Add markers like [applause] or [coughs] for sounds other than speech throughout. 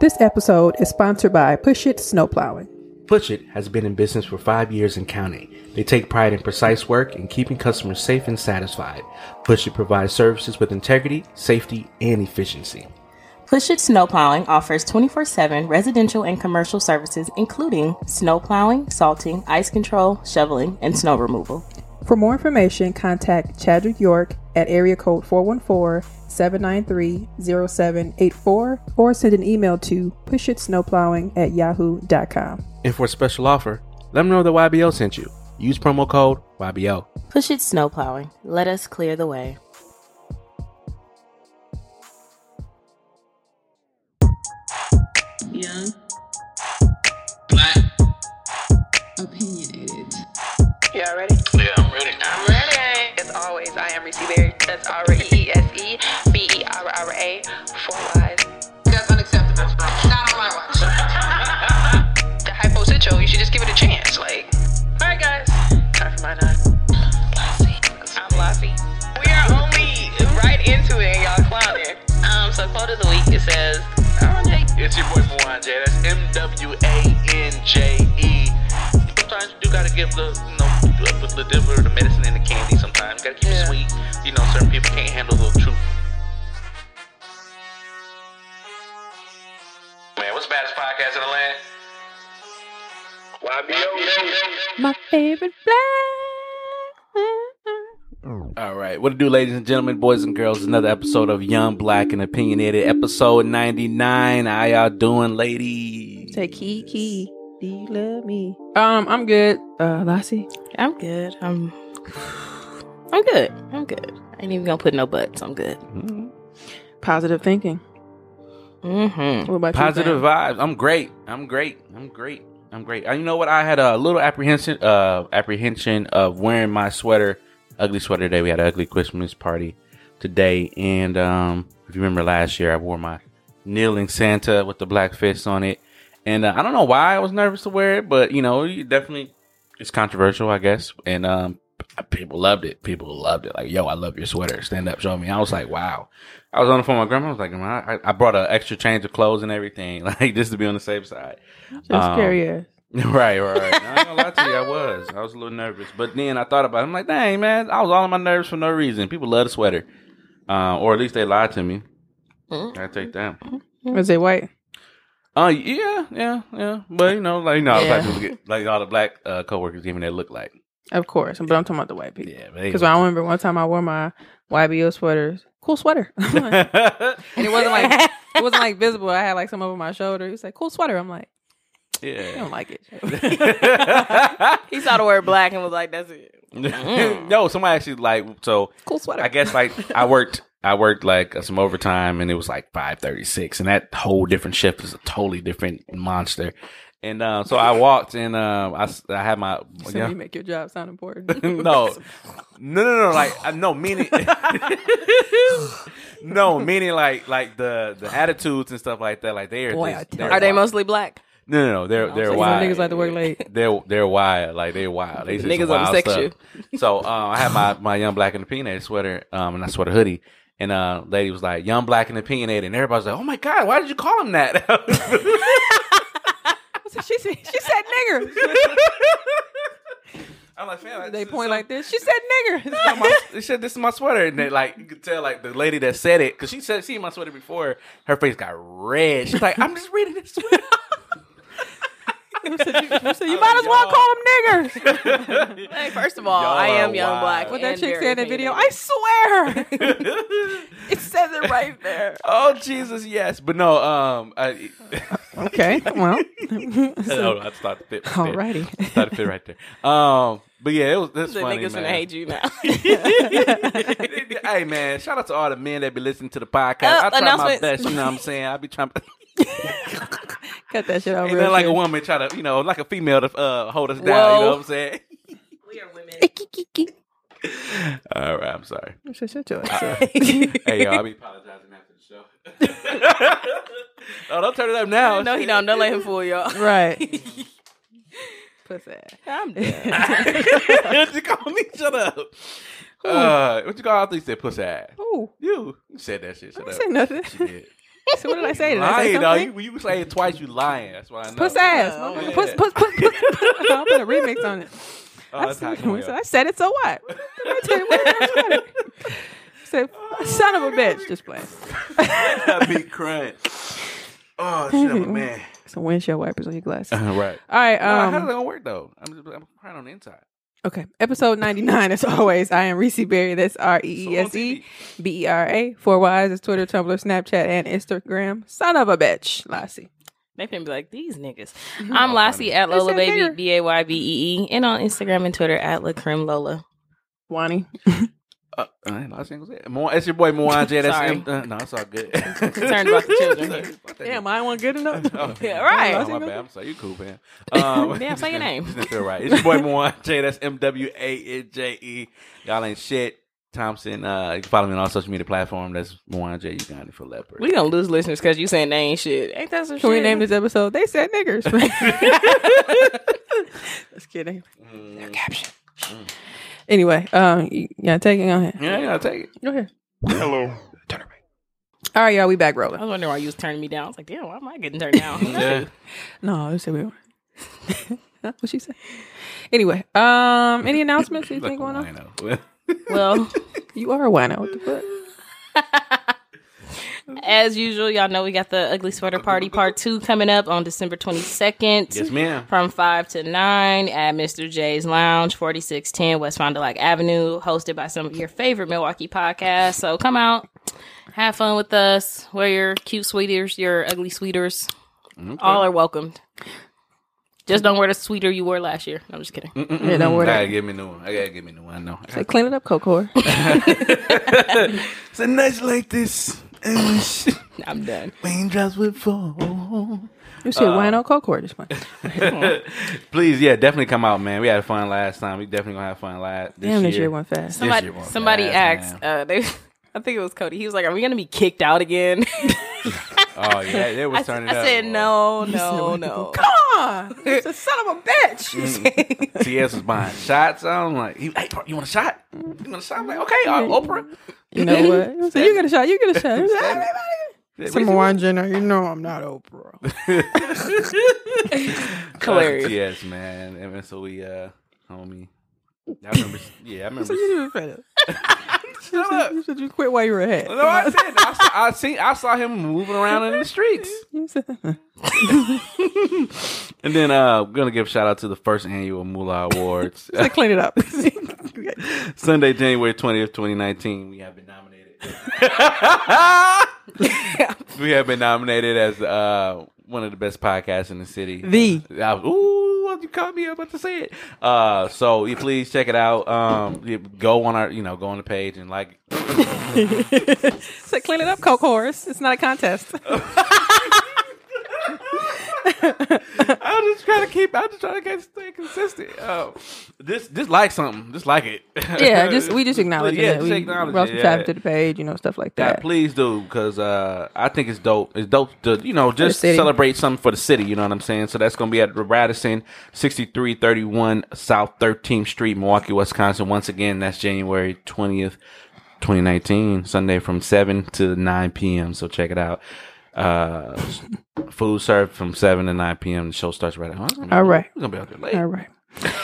This episode is sponsored by Push It Snow Plowing. Push It has been in business for five years and counting. They take pride in precise work and keeping customers safe and satisfied. Push It provides services with integrity, safety, and efficiency. Push It Snow Plowing offers 24 7 residential and commercial services, including snow plowing, salting, ice control, shoveling, and snow removal. For more information, contact Chadwick York at area code 414-793-0784 or send an email to pushitsnowplowing at yahoo.com. And for a special offer, let them know that YBO sent you. Use promo code YBO. Push It Snow Plowing. Let us clear the way. Young, Black. Y'all ready? Yeah, I'm ready. I'm ready. As always, I am Reese Berry. That's R E E S E B E R R A. Four Y's. That's unacceptable. Not on my watch. [laughs] The hypo sit you should just give it a chance. Like, alright, guys. Time for my nine. I'm Lassie. We are only right into it and y'all clowning. Um, so quote of the week it says, Jay. It's your boy Mwan J. That's M W A N J E. Sometimes you do gotta give the, you know, the, the deliver the medicine and the candy. Sometimes you gotta keep Yeah. it sweet. You know, certain people can't handle the truth. Man, what's the baddest podcast in the land? YBO. My favorite black. All right. What to do, ladies and gentlemen, boys and girls? Another episode of Young, Black, and Opinionated, episode 99. How y'all doing, ladies? Say key key. Do you love me? Um, I'm good. Uh, Lassie. I'm good. I'm. I'm good. I'm good. I ain't even gonna put no buts. I'm good. Mhm. Positive thinking. Mm-hmm. What about Positive you? Sam? vibes. I'm great. I'm great. I'm great. I'm great. Uh, you know what? I had a little apprehension, uh, apprehension of wearing my sweater, ugly sweater today. We had an ugly Christmas party today, and um, if you remember last year, I wore my kneeling Santa with the black fist on it, and uh, I don't know why I was nervous to wear it, but you know, you definitely it's controversial, I guess, and um, people loved it. People loved it. Like, yo, I love your sweater. Stand up, show me. I was like, wow. I was on the phone with my grandma. I was like, "Man, I, I brought an extra change of clothes and everything, [laughs] like just to be on the safe side. Just Um, curious. [laughs] right, right, right. I ain't gonna lie to you, I was. I was a little nervous. But then I thought about it. I'm like, dang, man, I was all on my nerves for no reason. People love the sweater. Uh, or at least they lied to me. I take that. Was it white? Oh, yeah, yeah, yeah. But, you know, like, you know, Yeah. like, people get, like all the black uh, coworkers giving their look like. Of course, but I'm talking about the white people. Yeah, but Because I remember one time I wore my YBO sweaters. Cool sweater. [laughs] [laughs] and it wasn't like it wasn't like visible. I had like some over my shoulder. He was like, "Cool sweater." I'm like, yeah I don't like it. [laughs] He saw the word black and was like, "That's it." no, somebody actually like so cool sweater. I guess like I worked I worked like uh, some overtime and it was like five thirty six and that whole different shift is a totally different monster. And uh, so I walked and I I, I had my So yeah. you make your job sound important. [laughs] [laughs] no, no, no, no, like uh, no meaning, [laughs] no meaning like like the the attitudes and stuff like that. Like they are, Boy, they're you. They mostly black? No, no, no, they're they're Some wild. niggas like to work late. They're they're wild, like they're wild. They just Niggas wild sex stuff. So um, I had my my young black and the peanut sweater, um, and I sweater hoodie, and uh, lady was like young black and opinionated, and everybody's like, oh my god, why did you call him that? [laughs] she said, she said nigger. [laughs] I'm like, fam, they point so- like this. She said nigger. my, [laughs] they said this is my sweater, and they like you could tell like the lady that said it because she said seen my sweater before. Her face got red. She's like, I'm just reading this sweater. You said you, you said you might as well call them niggers. [laughs] Hey, first of all, Y'all I am are young wild. black. What that and chick very said in the video, opinionated. I swear. [laughs] it says it right there. oh Jesus, yes, but no. Um, I, [laughs] Okay, well. no, I started to fit. Right there. Alrighty. started to fit right there. Um, but yeah, it was this The funny niggas man. finna hate you now. hey man, shout out to all the men that be listening to the podcast. Uh, I try my announcement. best, you know what I'm saying? I be trying Cut that shit out and real then like a woman try to, you know, like a female to uh, hold us down, Whoa. you know what I'm saying? [laughs] we are women. [laughs] All right, I'm sorry. Shut, shut your ass [laughs] up. hey yo, I'll be apologizing after the show. oh, don't turn it up now. no, he don't. Don't let him fool y'all. Right. Pussy. I'm dead. what you call me? Shut up. Uh, what you call? I think you said pussy ass. Ooh. You, you said that shit. Shut I up. said nothing. She did. So what did I say? Did I say lying, dog. something? You, you say it twice, you lying. That's what I know. Puss ass. Oh, motherfucker. yeah. Puss, puss, puss, puss, [laughs] puss. I'll put a remix on it. Oh, I, that's said, I said it, so what? [laughs] I tell you what, that's what it- Said, son of a bitch. Just playing. I be crying. Oh, shit, I'm a man. Some windshield wipers on your glasses. Uh, [laughs] right. All right. No, how's it Um, gonna work though? I'm, just, I'm crying on the inside. Okay. Episode 99, as [laughs] always. I am Reese Berry. That's R E E S E B E R A. Four Ys is Twitter, Tumblr, Snapchat, and Instagram. Son of a bitch. Lassie. They finna be like these niggas. Mm-hmm. I'm Lassie at Lola Baby nigger. B A Y B E E, and on Instagram and Twitter at Lacrim Lola. Wani. [laughs] Uh, I ain't lost single. Mo- It's your boy Mwan J. That's Sorry. him. Uh, no, it's all good. [laughs] Concerned about the [laughs] children. Damn, I wasn't good enough. Oh, Yeah, right. Oh, my bad. I'm sorry. You cool, man. [laughs] Um, Damn, say your name. Didn't feel right. It's your boy Mwan J. That's M W A N J E. Y'all ain't shit. Thompson. Uh, you can follow me on all social media platforms. That's Mwan J. Uganda for leopard. We gonna lose listeners because you saying they ain't shit. Ain't that some Can shit? we name this episode? They said niggers. Just kidding. Mm. Caption. Anyway, um, yeah, take it. Go ahead. Yeah, yeah, take it. Go ahead. Hello. Turn it back. All right, y'all. We back rolling. I was wondering why you was turning me down. I was like, damn, why am I getting turned down? [laughs] Yeah. [laughs] No, I said we were. Huh? [laughs] what she said? Anyway, um, any announcements? Anything going on? I know. well, You are a wino. What the fuck? As usual, y'all know we got the Ugly Sweater Party Part 2 coming up on December 22nd. yes, ma'am. From 5 to 9 at Mr. J's Lounge, 4610 West Fond du Lac Avenue, hosted by some of your favorite Milwaukee podcasts. So come out, have fun with us, wear your cute sweaters, your ugly sweaters. All are welcomed. Just don't wear the sweater you wore last year. No, I'm just kidding. Yeah, don't worry. I gotta give me a new one. I gotta give me a new one. I know. Say, clean it up, Coco. It's a night like this. [laughs] I'm done. Raindrops would fall. You said wino, Coco. this one. [laughs] Please, yeah, definitely come out, man. We had fun last time. We definitely gonna have fun last. This Damn, this year. year went fast. Somebody, year won't somebody pass, asked. Uh, they, [laughs] I think it was Cody. He was like, "Are we gonna be kicked out again?" Oh yeah, they was turning I up. said, "No, no, no." Come on, [laughs] it's a son of a bitch. TS was buying shots. I'm like, hey, you want a shot? You want a shot? I'm like, okay, uh, Oprah. you know what? [laughs] So you get a shot. You get a shot. You say, "Everybody Yeah, get Some we- wine, Jenner. You know I'm not Oprah. [laughs] Hilarious. TS, man. And so we, uh, homie. I remember. Yeah, I [laughs] remember. So you didn't finish. Shut up. You said you quit while you were ahead. No, I did. I saw, I seen. I saw him moving around in the streets. [laughs] You said, [laughs] And then uh, we're gonna give a shout out to the first annual Moolah Awards. Say, clean it up. Sunday, January twentieth, twenty nineteen. We have been nominated. we have been nominated as uh, one of the best podcasts in the city. The. I was, ooh, you caught me I'm about to say it. Uh, so you please check it out. Um, you go on our, you know, go on the page and like. [laughs] Say, clean it up, Coke Horse. It's not a contest. [laughs] [laughs] I'm just trying to keep. I'm just trying to get stay consistent. Oh, just, just like something. Just like it. yeah, just we [laughs] just acknowledge Yeah, it. just We acknowledge brought it, some yeah. traffic to the page, you know, stuff like Yeah, that. please do because uh, I think it's dope. It's dope to you know just celebrate something for the city. You know what I'm saying? So that's gonna be at Radisson, 6331 South 13th Street, Milwaukee, Wisconsin. Once again, that's January 20th, 2019, Sunday from 7 to 9 p.m. So check it out. Uh, food served from 7 to 9 p.m. The show starts right at home. All right. We're gonna be out there late. All right.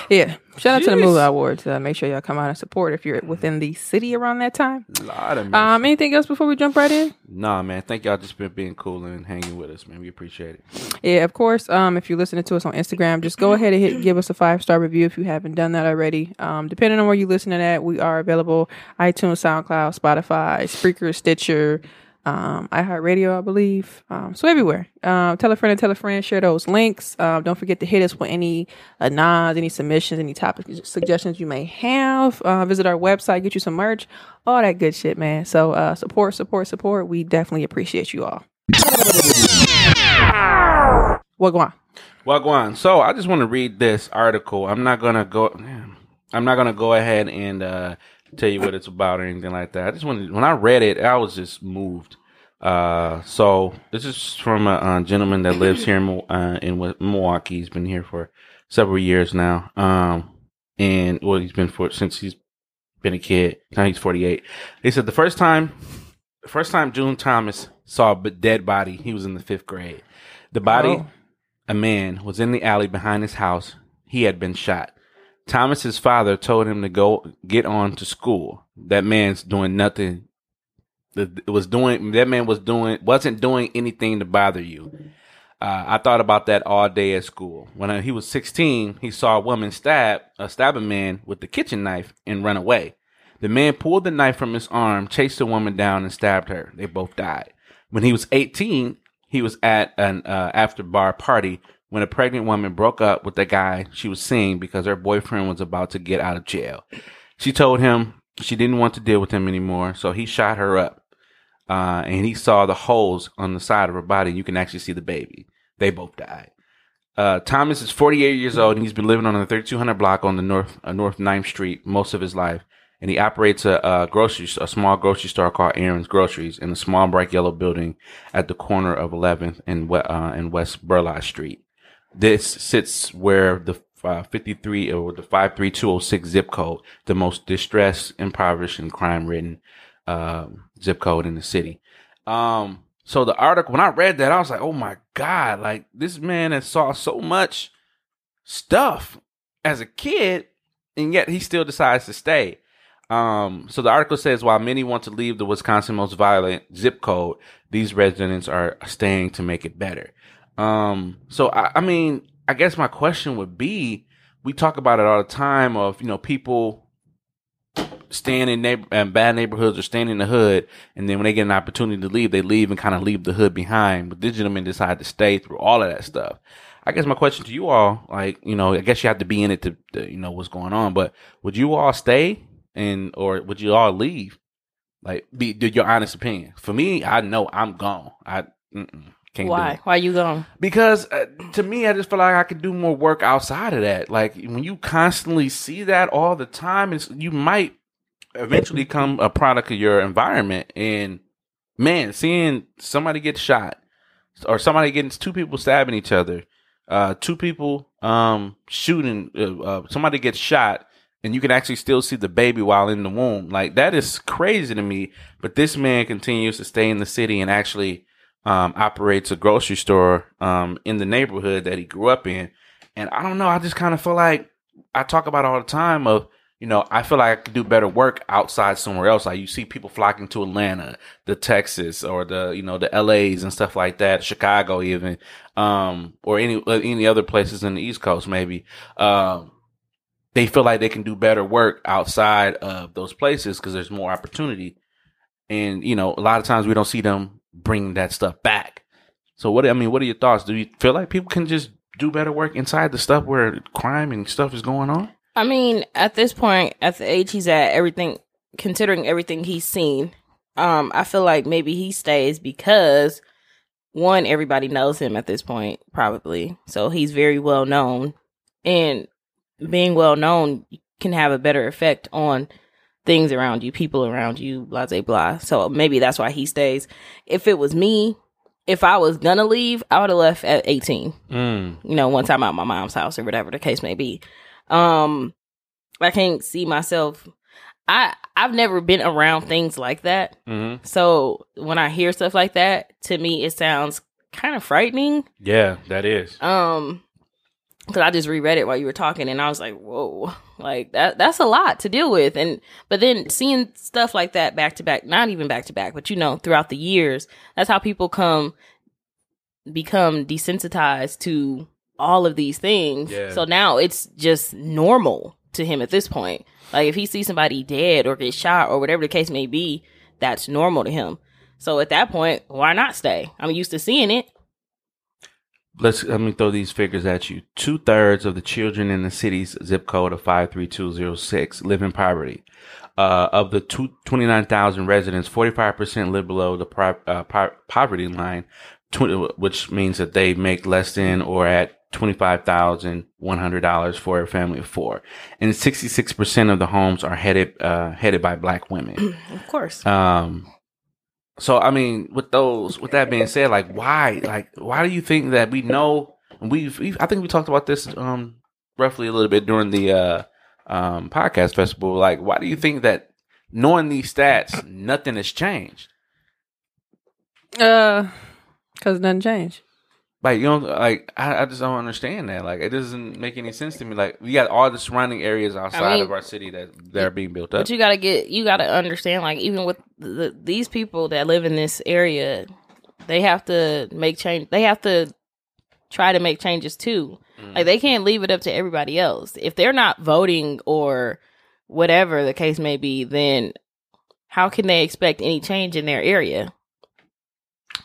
Yeah. Shout out to the Movie Awards. Uh, make sure y'all come out and support if you're within the city around that time. Lot of Um, anything else before we jump right in? Nah, man. Thank y'all just been being cool and hanging with us, man. We appreciate it. Yeah, of course. Um, if you're listening to us on Instagram, just go ahead and hit give us a five star review if you haven't done that already. Um, depending on where you're listening at, we are available iTunes, SoundCloud, Spotify, Spreaker, Stitcher, um, iHeartRadio, I believe. Um, so everywhere. Um, tell a friend and tell a friend. Share those links. Um, don't forget to hit us with any uh, nods, any submissions, any topic suggestions you may have. Uh, visit our website, get you some merch, all that good shit, man. So uh, support, support, support. We definitely appreciate you all. On? Wagwan. So I just want to read this article. I'm not gonna go. I'm not gonna go ahead and uh, tell you what it's about or anything like that. I just wanted when I read it, I was just moved. Uh, so this is from a, uh gentleman that lives here in, uh, in Milwaukee. He's been here for several years now. Um, and well, he's been for since he's been a kid. Now he's 48. He said the first time, the first time June Thomas saw a dead body. He was in the fifth grade. The body, Oh. a man, was in the alley behind his house. He had been shot. Thomas's father told him to go get on to school. That man's doing nothing. The, was doing that man was doing wasn't doing anything to bother you. Uh, I thought about that all day at school. When he was 16, he saw a woman stab uh, a man with the kitchen knife and run away. The man pulled the knife from his arm, chased the woman down, and stabbed her. They both died. When he was 18, he was at an uh, after bar party when a pregnant woman broke up with the guy she was seeing because her boyfriend was about to get out of jail. She told him she didn't want to deal with him anymore, so he shot her up. Uh, and he saw the holes on the side of her body. You can actually see the baby. They both died. Uh, Thomas is 48 years old and he's been living on the 3200 block on the North uh, North 9th Street most of his life. And he operates a, a grocery, a small grocery store called Aaron's Groceries in a small bright yellow building at the corner of 11th and uh, and West Burleigh Street. This sits where the uh, 53 or the 53206 zip code, the most distressed, impoverished, and crime ridden um, zip code in the city. Um, so the article, when I read that, I was like, oh my God, like this man has saw so much stuff as a kid, and yet he still decides to stay. Um, so the article says while many want to leave the Wisconsin most violent zip code, these residents are staying to make it better. Um, so I, I mean, I guess my question would be, we talk about it all the time of, you know, people staying in neighbor and bad neighborhoods or staying in the hood, and then when they get an opportunity to leave, they leave and kind of leave the hood behind. But these gentlemen decide to stay through all of that stuff. I guess my question to you all, like, you know, I guess you have to be in it to, to you know what's going on. But would you all stay and or would you all leave? Like, be do your honest opinion. For me, I know I'm gone. I can't Why? Why you gone? because uh, to me, I just feel like I could do more work outside of that. Like when you constantly see that all the time, it's you might eventually become a product of your environment. And man, seeing somebody get shot or somebody getting two people stabbing each other, uh, two people um shooting, uh, uh, somebody gets shot. And you can actually still see the baby while in the womb. Like that is crazy to me. But this man continues to stay in the city and actually um, operates a grocery store um, in the neighborhood that he grew up in. And I don't know, I just kind of feel like I talk about all the time of, you know, I feel like I could do better work outside somewhere else. Like you see people flocking to Atlanta, the Texas, or the you know the LA's and stuff like that, Chicago even, um, or any any other places in the East Coast maybe. Um, they feel like they can do better work outside of those places because there's more opportunity. And you know, a lot of times we don't see them bring that stuff back. So what I mean, what are your thoughts? Do you feel like people can just do better work inside the stuff where crime and stuff is going on? I mean, at this point, at the age he's at, everything, considering everything he's seen, um, I feel like maybe he stays because one, everybody knows him at this point, probably. So he's very well known. And being well known can have a better effect on things around you, people around you, blah, blah, blah. So maybe that's why he stays. If it was me, if I was gonna leave, I would have left at 18 Mm. you know, once I'm out my mom's house or whatever the case may be. Um, I can't see myself. I I've never been around things like that, hmm so when I hear stuff like that, to me it sounds kind of frightening. Yeah, that is. Um, because I just reread it while you were talking, and I was like, whoa, like that that's a lot to deal with. And but then seeing stuff like that back to back, not even back to back, but you know, throughout the years, that's how people come become desensitized to all of these things. Yeah. So now it's just normal to him at this point. Like if he sees somebody dead or get shot or whatever the case may be, that's normal to him. So at that point, why not stay? I'm used to seeing it. Let's let me throw these figures at you. Two thirds of the children in the city's zip code of five three two zero six live in poverty. Uh, of the two, 29,000 residents, 45% live below the pro- uh, po- poverty line, tw- which means that they make less than or at $25,100 for a family of four. And 66% of the homes are headed, uh, headed by black women. [clears throat] Of course. Um, so I mean, with those, with that being said, like, why, like, why do you think that we know? We've, we've I think we talked about this, um, roughly a little bit during the, uh, um, podcast festival. Like, why do you think that knowing these stats, nothing has changed? Uh, cause nothing changed. Like you don't like I, I just don't understand that. Like it doesn't make any sense to me. Like we got all the surrounding areas outside mean, of our city that that are being built up. But you gotta get, you gotta understand, like even with the, these people that live in this area, they have to make change. They have to try to make changes too. Mm-hmm. Like they can't leave it up to everybody else. If they're not voting or whatever the case may be, then how can they expect any change in their area?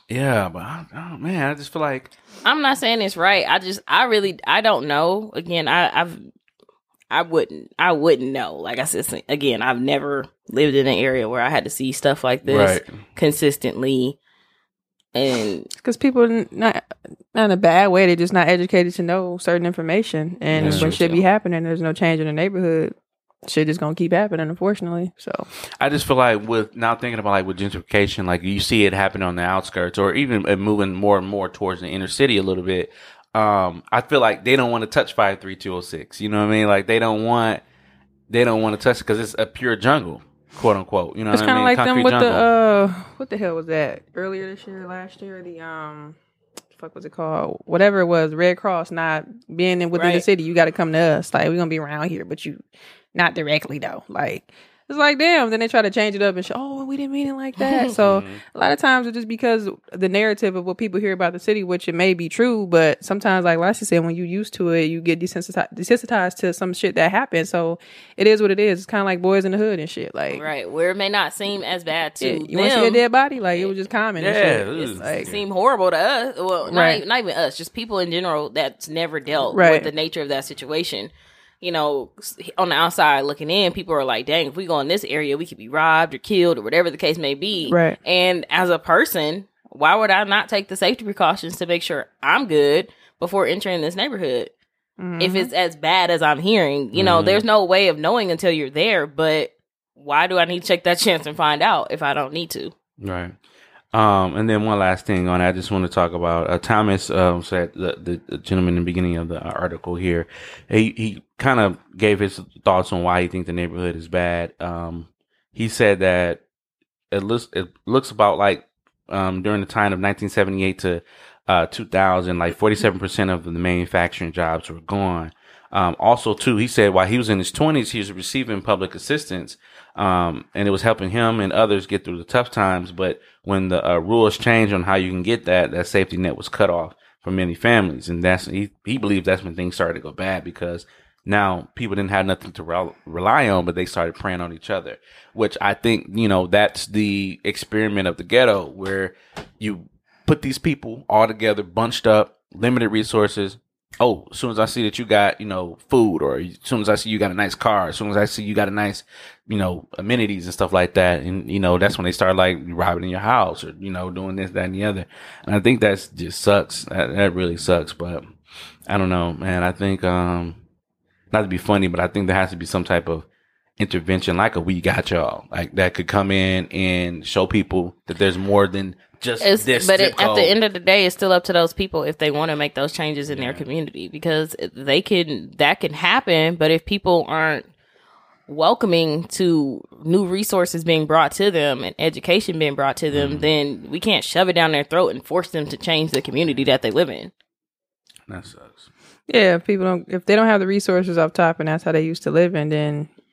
Yeah, but I, oh man, I just feel like I'm not saying it's right. I just, I really, I don't know. Again, I, I've, I wouldn't, I wouldn't know. Like I said, again, I've never lived in an area where I had to see stuff like this right. consistently. And Because people n- not not in a bad way, they're just not educated to know certain information, and Yeah. when True, be happening, there's no change in the neighborhood. Shit is gonna keep happening, unfortunately. So I just feel like with now thinking about like with gentrification, like you see it happen on the outskirts or even uh, moving more and more towards the inner city a little bit. Um, I feel like they don't want to touch five three two zero six. You know what I mean? Like they don't want they don't want to touch it because it's a pure jungle, quote unquote. You know it's kind of mean? like them with jungle. the uh, what the hell was that earlier this year, last year? The um, fuck was it called? Whatever it was, Red Cross not being in within the city. You got to come to us. Like we're gonna be around here, but you not directly though. Like it's like damn. Then they try to change it up and show, oh, we didn't mean it like that. [laughs] so Mhm. a lot of times it's just because the narrative of what people hear about the city, which it may be true, but sometimes, like Lassie said, when you used to it, you get desensitized, desensitized to some shit that happened. So it is what it is. It's kind of like boys in the hood and shit. Like, right where it may not seem as bad to yeah, you want to see a dead body? Like it was just common. and Yeah, shit. it like seem horrible to us. Well, not, Right. even, not even us, just people in general that's never dealt Right. with the nature of that situation. You know, on the outside looking in, people are like, "Dang, if we go in this area, we could be robbed or killed or whatever the case may be." Right. And as a person, why would I not take the safety precautions to make sure I'm good before entering this neighborhood? mhm. If it's as bad as I'm hearing, you know, Mhm. there's no way of knowing until you're there. But why do I need to take that [laughs] chance and find out if I don't need to? Right. Um, and then one last thing on, I just want to talk about uh, Thomas um, said the, the, gentleman in the beginning of the article here. He he kind of gave his thoughts on why he thinks the neighborhood is bad. Um, he said that it looks it looks about like um, during the time of 1978 to uh, 2000, like 47 percent of the manufacturing jobs were gone. Um, also, too, he said while he was in his 20s, he was receiving public assistance, um, and it was helping him and others get through the tough times. But when the uh, rules changed on how you can get that, that safety net was cut off for many families, and that's he he believes that's when things started to go bad because now people didn't have nothing to rel- rely on, but they started preying on each other. Which I think you know that's the experiment of the ghetto where you put these people all together, bunched up, limited resources. Oh, as soon as I see that you got, you know, food, or as soon as I see you got a nice car, as soon as I see you got a nice, you know, amenities and stuff like that, and you know, that's when they start like robbing in your house or you know, doing this, that, and the other. And I think that's just sucks. That, that really sucks. But I don't know, man. I think, um, not to be funny, but I think there has to be some type of intervention, like a "We Got Y'all," like that could come in and show people that there's more than just It's, this. but zip it, at the end of the day, it's still up to those people if they want to make those changes in their community because they can that can happen. But if people aren't welcoming to new resources being brought to them and education being brought to them, mm-hmm. then we can't shove it down their throat and force them to change the community that they live in. that sucks. yeah, if people don't if they don't have the resources up top and that's how they used to live, and then a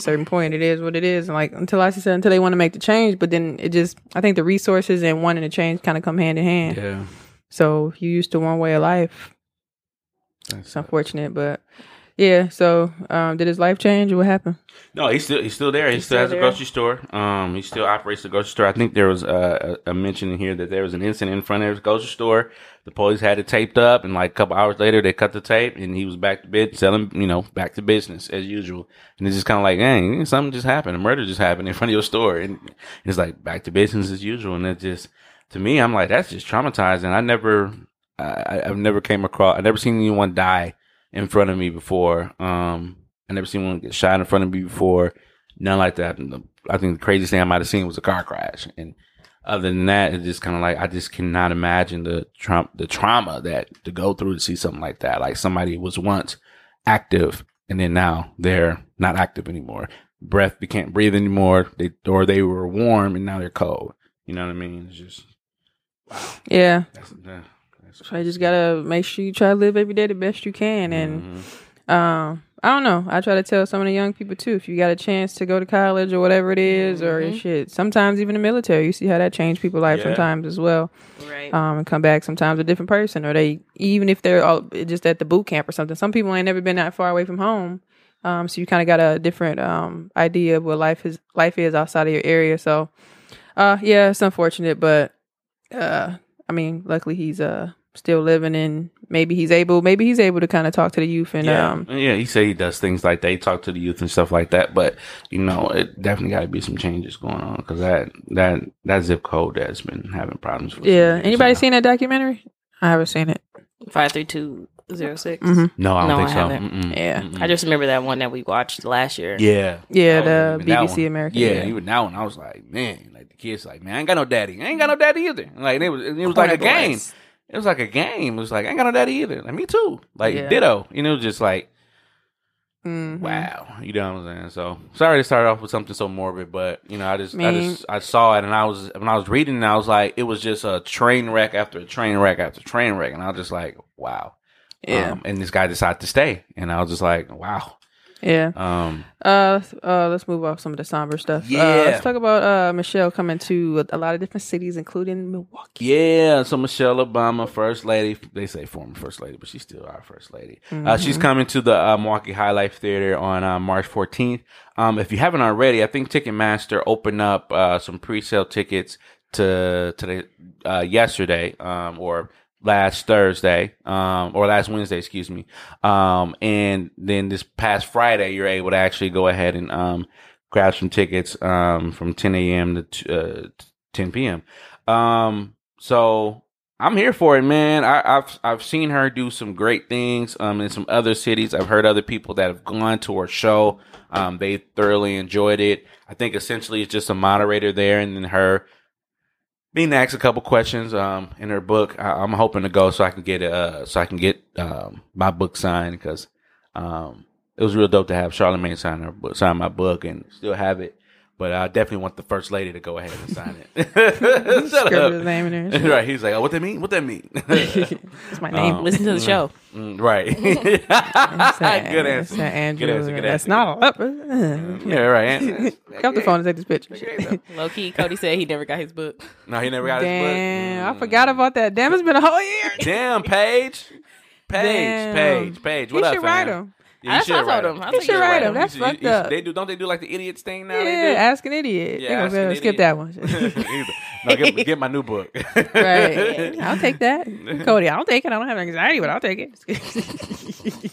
certain point it is what it is. And like until I said until they want to make the change, but then it just I think the resources and wanting to change kind of come hand in hand. Yeah, So you used to one way of life, that it's unfortunate, but yeah. So um, did his life change or what happened? No, he's still he's still there. He He's still still has a grocery store. Um, he still operates the grocery store. I think there was a, a, a mention in here that there was an incident in front of his grocery store. The police had it taped up, and like a couple hours later, they cut the tape, and he was back to bed selling, you know, back to business as usual. And it's just kind of like, dang, something just happened. A murder just happened in front of your store, and it's like back to business as usual. And it just, to me, I'm like, that's just traumatizing. I never, I, I- I've never came across, I never seen anyone die in front of me before. Um, I never seen one get shot in front of me before. None like that. And the, I think the craziest thing I might have seen was a car crash. And other than that, it's just kind of like I just cannot imagine the Trump the trauma that to go through to see something like that. Like somebody was once active and then now they're not active anymore. Breath, they can't breathe anymore. They or they were warm and now they're cold. You know what I mean? It's just wow. Yeah. That's, yeah, So you just gotta make sure you try to live every day the best you can. And Mm-hmm. um, I don't know. I try to tell some of the young people too. If you got a chance to go to college or whatever it is, or shit, sometimes even the military, you see how that changed people's life Yeah. sometimes as well. Right. Um, and come back sometimes a different person, or they even if they're all, just at the boot camp or something. Some people ain't never been that far away from home. Um, so you kind of got a different um idea of what life is life is outside of your area. So, uh, yeah, it's unfortunate, but uh, I mean, luckily he's uh still living and maybe he's able maybe he's able to kind of talk to the youth and yeah, um yeah. He said he does things like they talk to the youth and stuff like that. But you know, it definitely got to be some changes going on because that that that zip code that's been having problems. For yeah. Anybody now. seen that documentary? I haven't seen it. Five three two zero six. Mhm. No, I don't No, think I so. Mm-mm, Yeah. mm-mm. I just remember that one that we watched last year. yeah, Yeah, That the was- even that BBC one. America. Yeah, yeah. even that one, I was like, man, like the kids, like, man, I ain't got no daddy. I ain't got no daddy either. Like it was, it was like a Corner game. It was like a game. It was like I ain't got no daddy either. Like me too. Like Yeah. ditto. You know, just like Mhm. wow. You know what I'm saying? So sorry to start off with something so morbid, but you know, I just, I just, I saw it, and I was when I was reading, it, I was like, it was just a train wreck after a train wreck after train wreck, and I was just like, wow. Yeah. Um, and this guy decided to stay, and I was just like, wow. Yeah. Um, Uh, let's- uh, let's move off some of the somber stuff. Yeah. Uh, let's talk about uh Michelle coming to a, lot of different cities, including Milwaukee. Yeah, so Michelle Obama, first lady. They say former first lady, but she's still our first lady. Uh, Mm-hmm. she's coming to the uh, Milwaukee High Life Theater on uh, March 14th. Um, if you haven't already, I think Ticketmaster opened up uh, some pre-sale tickets to to the uh, yesterday um, or last Thursday um, or last Wednesday, excuse me. Um, and then this past Friday, you're able to actually go ahead and um, grab some tickets um, from 10 a.m. to t- uh, 10 p.m. Um, so I'm here for it, man. I, I've I've seen her do some great things um, in some other cities. I've heard other people that have gone to her show. Um, they thoroughly enjoyed it. I think essentially it's just a moderator there, and then her being asked a couple questions um, in her book. I, I'm hoping to go so I can get uh so I can get um, my book signed because um, it was real dope to have Charlemagne sign her sign my book, and still have it. But I definitely want the first lady to go ahead and sign it. [laughs] [laughs] Shut up. his name in there. right. He's like, oh, what that mean? What that mean? [laughs] It's my name. Um, Listen to the show. Mm, right. It's good answer. Andrew. Good answer. Good That's answer. not a Yeah, right. Pick up the phone and take this picture. Low key, Cody said he never got his book. No, he never got Damn, his book. I forgot about that. Damn, it's been a whole year. Damn, Paige. Paige, Damn. Paige, Paige. What he up, should fam? write him. Yeah, That's you what I should write told him. I him. was He should write him. That's should- you- fucked you- up. They do, don't they do like the idiots thing now? Yeah, ask an idiot. Yeah, They gonna ask an skip idiot. that one. [laughs] [laughs] No, get, get my new book. [laughs] right. I'll take that. Cody, I'll take it. I don't have anxiety, but I'll take it.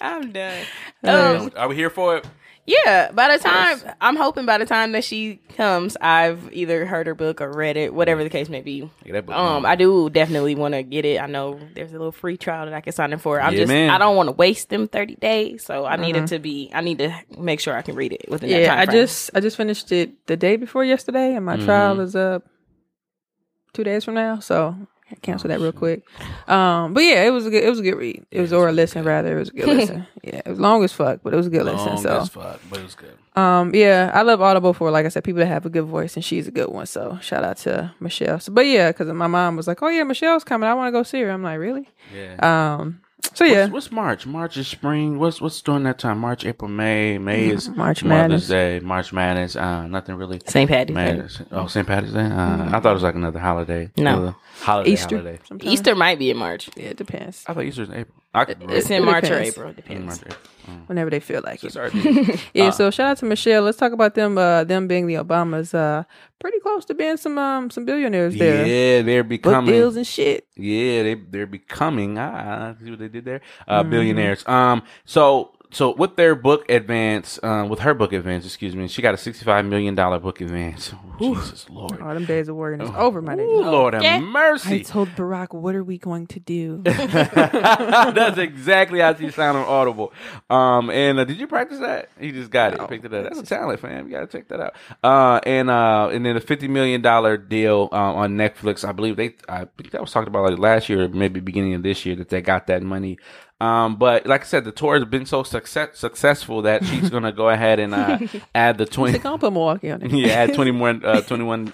I'm done. Um, Are we here for it? Yeah, by the time I'm hoping by the time that she comes, I've either heard her book or read it, whatever the case may be. Get book Um, going. I do definitely want to get it. I know there's a little free trial that I can sign in for. I'm Yeah, just man. I don't want to waste them 30 days, so I need it to be. I need to make sure I can read it within that Mm-hmm. yeah, time I frame. just I just finished it the day before yesterday, and my Mm-hmm. trial is up two days from now. So I cancel that real quick. Um, but yeah, it was a good. It was a good read. It was or a listen rather. It was a good listen. [laughs] Yeah, it was long as fuck, but it was a good listen. Long So as fuck, but it was good. Um, yeah, I love Audible for like I said, people that have a good voice, and she's a good one. So shout out to Michelle. So, but yeah, because my mom was like, "Oh yeah, Michelle's coming. I want to go see her." I'm like, "Really?" Yeah. Um, so yeah, What's, what's March? March is spring. What's what's during that time? March, April, May. May is March Mother's Madness. Day. March Madness. Uh, nothing really. St. Patty's Day. Madness. Oh, St. Patrick's Day. Uh, I thought it was like another holiday. No. Another holiday. Easter. Holiday. Sometimes. Easter might be in March. Yeah, it depends. I thought Easter was in April. I could It's in It March depends. or April. It in depends. March, April. Mm. Whenever they feel like it. Sorry. [laughs] Yeah. so shout out to Michelle. Let's talk about them. Uh, them being the Obamas. Uh, pretty close to being some um some billionaires there. Yeah, they're Book becoming. deals and shit. Yeah, they they're becoming. Ah, see what they did there? Uh, Mm-hmm. Billionaires. Um, so so with their book advance, um, with her book advance, excuse me, she got a sixty five million dollar book advance. Jesus Lord, All them days of worrying is over, my Ooh. Lord have Yeah. I told Barack, "What are we going to do?" [laughs] [laughs] That's exactly how she sounded on Audible. Um, and uh, did you practice that? You just got it, picked it up. That's a talent, fam. You gotta check that out. Uh, and uh, and then a fifty million dollar deal uh, on Netflix. I believe they. I think that was talked about like last year, maybe beginning of this year, that they got that money. Um, but like I said, the tour has been so success- successful that she's [laughs] gonna go ahead and uh, add the twenty. They're gonna put Milwaukee on it. [laughs] yeah, add 21, [laughs] uh, 21,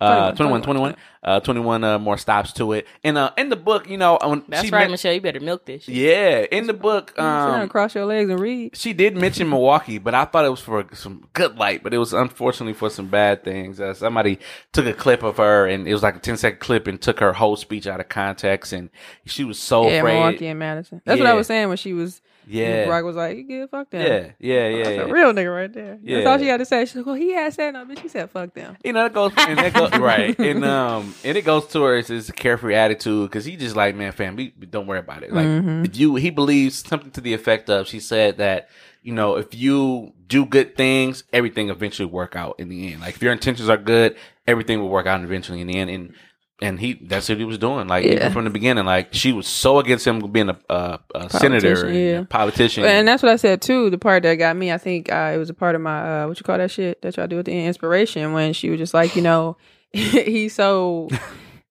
uh, 21, 21, uh, 21 uh, more stops to it. And uh, in the book, you know, when That's she right, men- Michelle. You better milk this. Shit. Yeah, in the book, Sit um, cross your legs and read. she did mention Milwaukee, but I thought it was for some good light, but it was unfortunately for some bad things. Uh, somebody took a clip of her, and it was like a 10 second clip, and took her whole speech out of context, and she was so Yeah, afraid. Milwaukee and Madison. That's what I was saying when she was. Yeah. Barack was like, "You good? Fuck them." Yeah, yeah, yeah, That's yeah. a real nigga right there. That's all she had to say. She's like, "Well, he had said no, bitch." She said, "Fuck them." You know, it goes and it goes [laughs] right, and um, and it goes towards his carefree attitude because he just like, man, fam, we, don't worry about it. Like, Mm-hmm. if you, he believes something to the effect of, she said that, you know, if you do good things, everything eventually work out in the end. Like, if your intentions are good, everything will work out eventually in the end. And and he, that's what he was doing. Like, Yeah. even from the beginning, like she was so against him being a, a, a senator, yeah. a politician. And that's what I said too. The part that got me, I think, uh, it was a part of my uh, what you call that shit that y'all do at the end, inspiration. When she was just like, you know, [laughs] he's so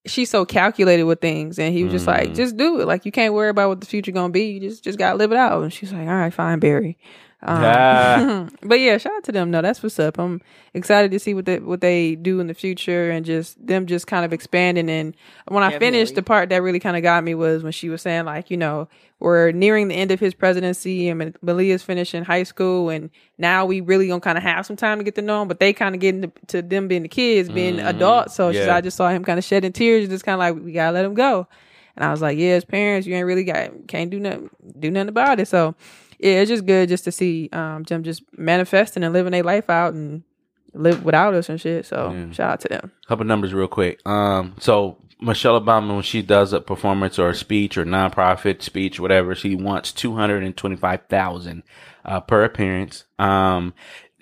she's so calculated with things, and he was just like, just do it. Like you can't worry about what the future gonna be. You just just gotta live it out. And she's like, all right, fine, Barry. Um, [laughs] but yeah, shout out to them. No, that's what's up. I'm excited to see what they what they do in the future and just them just kind of expanding. And when I finished, the part that really kind of got me was when she was saying like, you know, we're nearing the end of his presidency and Malia's finishing high school, and now we really gonna kind of have some time to get to know him. But they kind of getting to, to them being the kids, being adults. So Yeah. I just saw him kind of shedding tears, and just kind of like we gotta let him go. And I was like, yeah, as parents, you ain't really got can't do nothing do nothing about it. So yeah, it's just good just to see um them just manifesting and living their life out and live without us and shit. So Yeah. shout out to them. couple numbers real quick. Um, so Michelle Obama, when she does a performance or a speech or nonprofit speech, whatever, she wants two hundred and twenty five thousand uh, per appearance. Um,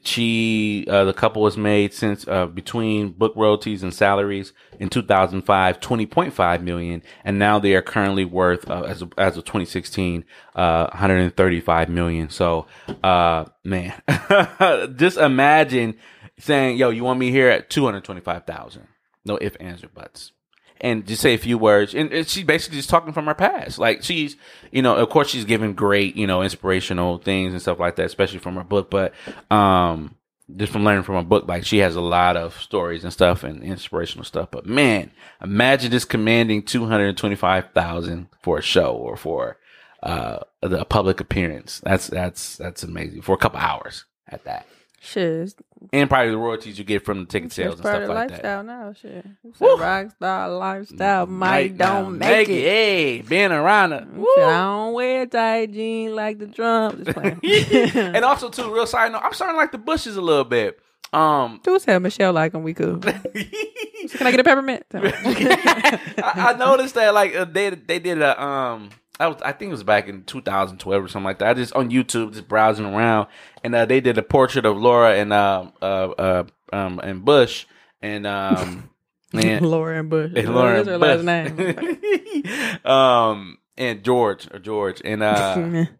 she uh, the couple was made since uh, between book royalties and salaries in 2005 20.5 million and now they are currently worth uh, as of, as of 2016 uh 135 million. So uh man [laughs] just imagine saying yo you want me here at 225,000 no if ands or buts and just say a few words. And and she's basically just talking from her past. Like she's, you know, of course she's giving great, you know, inspirational things and stuff like that, especially from her book. But um, just from learning from her book, like she has a lot of stories and stuff and inspirational stuff. But man, imagine just commanding two hundred twenty five thousand for a show or for uh a public appearance. That's that's that's amazing for a couple hours at that. Shit, And probably the royalties you get from the ticket sales and stuff like lifestyle that. now. Shit, It's Woo. a rock star lifestyle. Might now don't make it. Hey, being around it. I don't wear tight jeans like the Trump. [laughs] And also too, real side note, I'm starting to like the bushes a little bit. Um, Do tell Michelle like him. We could. [laughs] Can I get a peppermint? [laughs] I, I noticed that like uh, they they did a um. I was I think it was back in 2012 or something like that. I just on YouTube just browsing around, and uh, they did a portrait of Laura and uh uh uh um and Bush and um [laughs] and Laura and Bush. and Laura her Bush. last [laughs] name. um and George or George and uh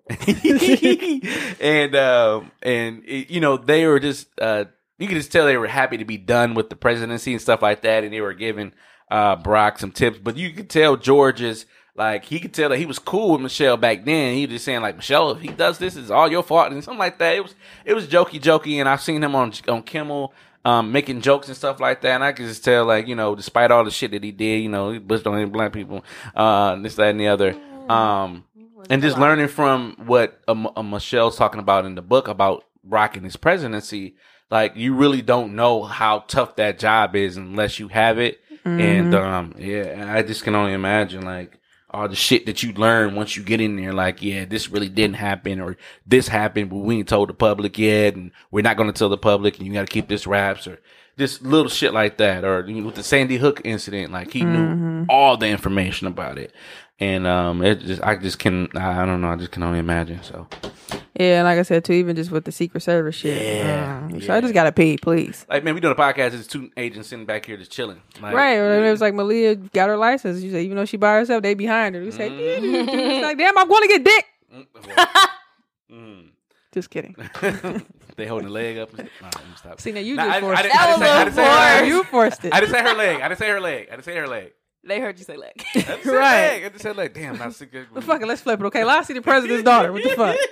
[laughs] and um and it- you know they were just uh you could just tell they were happy to be done with the presidency and stuff like that and they were giving uh Barack some tips but you could tell George is like he could tell that he was cool with Michelle back then. He was just saying like Michelle, if he does this, it's all your fault and something like that. It was it was jokey jokey, and I've seen him on on Kimmel um, making jokes and stuff like that. And I could just tell like you know, despite all the shit that he did, you know, he pushed on any black people, uh, this that and the other. Um, and just learning from what um, uh, Michelle's talking about in the book about rocking his presidency, like you really don't know how tough that job is unless you have it. And um, yeah, I just can only imagine like all the shit that you learn once you get in there. Like, yeah, this really didn't happen, or this happened, but we ain't told the public yet, and we're not going to tell the public, and you got to keep this wraps, or just little shit like that. Or you know, with the Sandy Hook incident, like he knew mm-hmm. all the information about it, and um, it just I just can I I don't know, I just can only imagine. So Yeah, like I said too, even just with the Secret Service shit. Yeah, Um, So I just gotta pee, please. like, man, we doing a podcast. It's two agents sitting back here just chilling, like, Right. Or it was like Malia got her license. You say even though she by herself, they behind her. We say, it's like, damn, I'm going to get dick. Mm. [laughs] Just kidding. [laughs] they holding the leg up. And, nah, stop. See now you Nah, just I- I forced didn't- it. I didn't say- I didn't say her leg. You forced it. I didn't say her leg. I didn't say her leg. I didn't say her leg. They heard you say leg. [laughs] Right. Right. I just said like, damn, not sick. But fuck it, let's flip it. Okay, Lassie, [laughs] the president's daughter. What the fuck? [laughs]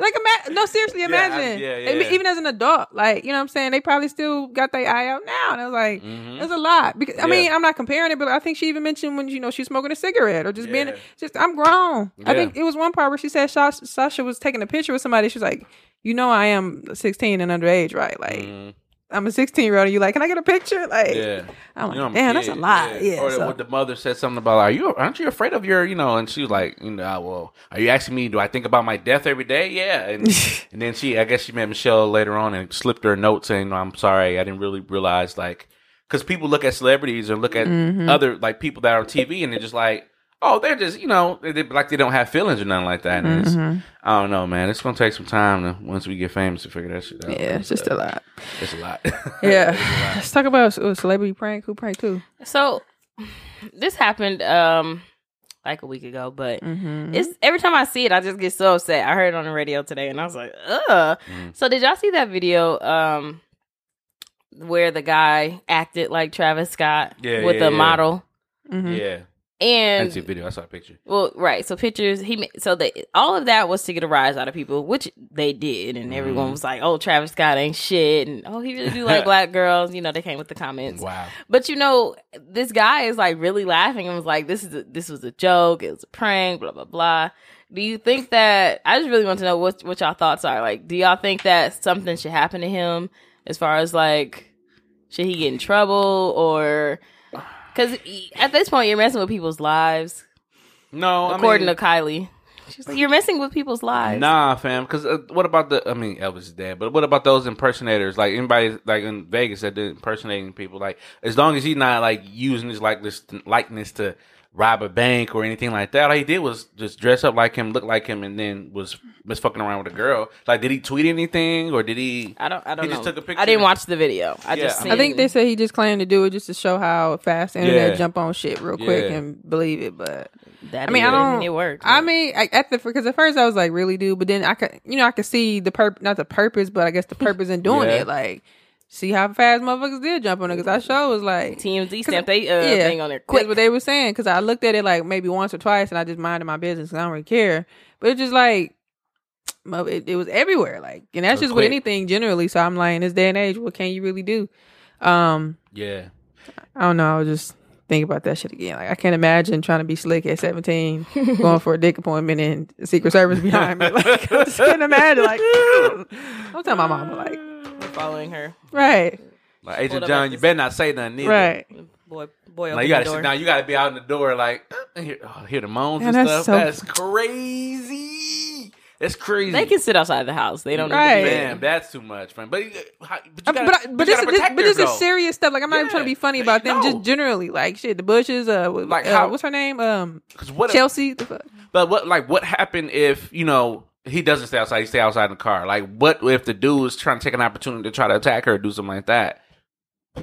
Like, ima- no, seriously, imagine. yeah, I mean, yeah. even as an adult, like, you know what I'm saying? They probably still got their eye out now. And I was like, Mhm. there's a lot. Because I Yeah. mean, I'm not comparing it, but I think she even mentioned when, you know, she's smoking a cigarette or just being, just, I'm grown. I think it was one part where she said Sasha, Sasha was taking a picture with somebody. She was like, you know, I am 16 and underage, right? Like, Mhm. I'm a 16 year old and you like, can I get a picture? Like, Yeah. I'm like, You know, I'm damn, a that's a kid. lot. Yeah. Or so- what the mother said something about, are you, aren't you afraid of your, you know, and she was like, you know, well, are you asking me, do I think about my death every day? Yeah. And, [laughs] and then she, I guess she met Michelle later on and slipped her a note saying, I'm sorry. I didn't really realize like, cause people look at celebrities or look at Mhm. other like people that are on TV and they're just like, oh, they're just, you know, they, they- like they don't have feelings or nothing like that. And it's, Mhm. I don't know, man. It's going to take some time to, once we get famous to figure that shit out. Yeah, it's just a lot. It's a lot. [laughs] Yeah. A lot. [laughs] Let's talk about uh, celebrity prank. Who pranked who? so this happened um like a week ago, but Mm-hmm. it's every time I see it, I just get so upset. I heard it on the radio today, and I was like, "Ugh." Mhm. So did y'all see that video um where the guy acted like Travis Scott Yeah, with yeah, a yeah. model? Mm-hmm. Yeah. I didn't And see a video. I saw a picture. well, right. So pictures. He so the all of that was to get a rise out of people, which they did, and everyone Mhm. was like, "Oh, Travis Scott ain't shit," and "Oh, he really do like [laughs] black girls." You know, they came with the comments. Wow. But you know, this guy is like really laughing and was like, "This is a, this was a joke. It was a prank." Blah blah blah. Do you think that? I just really want to know what what y'all thoughts are. Like, do y'all think that something should happen to him as far as like, should he get in trouble or? Because at this point, you're messing with people's lives. No, according I mean, to Kylie, she's like, "You're messing with people's lives." Nah, fam. Because uh, what about the? I mean, Elvis is dead, but what about those impersonators? Like anybody, like in Vegas, that did impersonating people. Like as long as he's not like using his likeness likeness to rob a bank or anything like that. All he did was just dress up like him, look like him, and then was was fucking around with a girl. Like, did he tweet anything or did he? I don't. I don't He know. just took a picture? I didn't watch the video. I Yeah, just. I Seen, I think they said he just claimed to do it just to show how fast internet Yeah. jump on shit real quick Yeah. and believe it. But that. I mean, I don't. It worked. I mean, I, at the because at first I was like, really, dude. But then I could, you know, I could see the purp, not the purpose, but I guess the [laughs] purpose in doing Yeah. it. Like, see how fast motherfuckers did jump on it. Because I sure was like, TMZ stamped they uh, yeah, thing on there That's quick. what they were saying. Because I looked at it like maybe once or twice, and I just minded my business. 'cause I don't really care. But it's just like. [tsk] It, it was everywhere, like, and that's So just with anything generally. So I'm like, in this day and age, what can you really do? Um, Yeah. I don't know. I was just thinking about that shit again. Like I can't imagine trying to be slick at 17, going for a dick appointment and Secret Service behind me. [laughs] Like I just couldn't imagine. Like [laughs] I'm telling my mama, like following her. right, Like Agent John, you better not say nothing either. right. Boy, boy, Like open you gotta the sit door. down. You gotta be out in the door, like uh, hear, oh, hear the moans Man, and that's stuff. so- That's crazy. That's crazy. They can sit outside the house. They don't need Right. to Man, that's too much, man. But, uh, but you Uh, gotta, but I, but, but you this, is, this protect but her, this is serious stuff. Like I'm not even trying to be funny about you them. know. Just generally, like shit. The Bushes. Uh, Like like how- what's her name? Um, 'Cause what? Chelsea. The fuck? But what? Like what happened if you know he doesn't stay outside? He stay outside in the car. Like what if the dude is trying to take an opportunity to try to attack her or do something like that?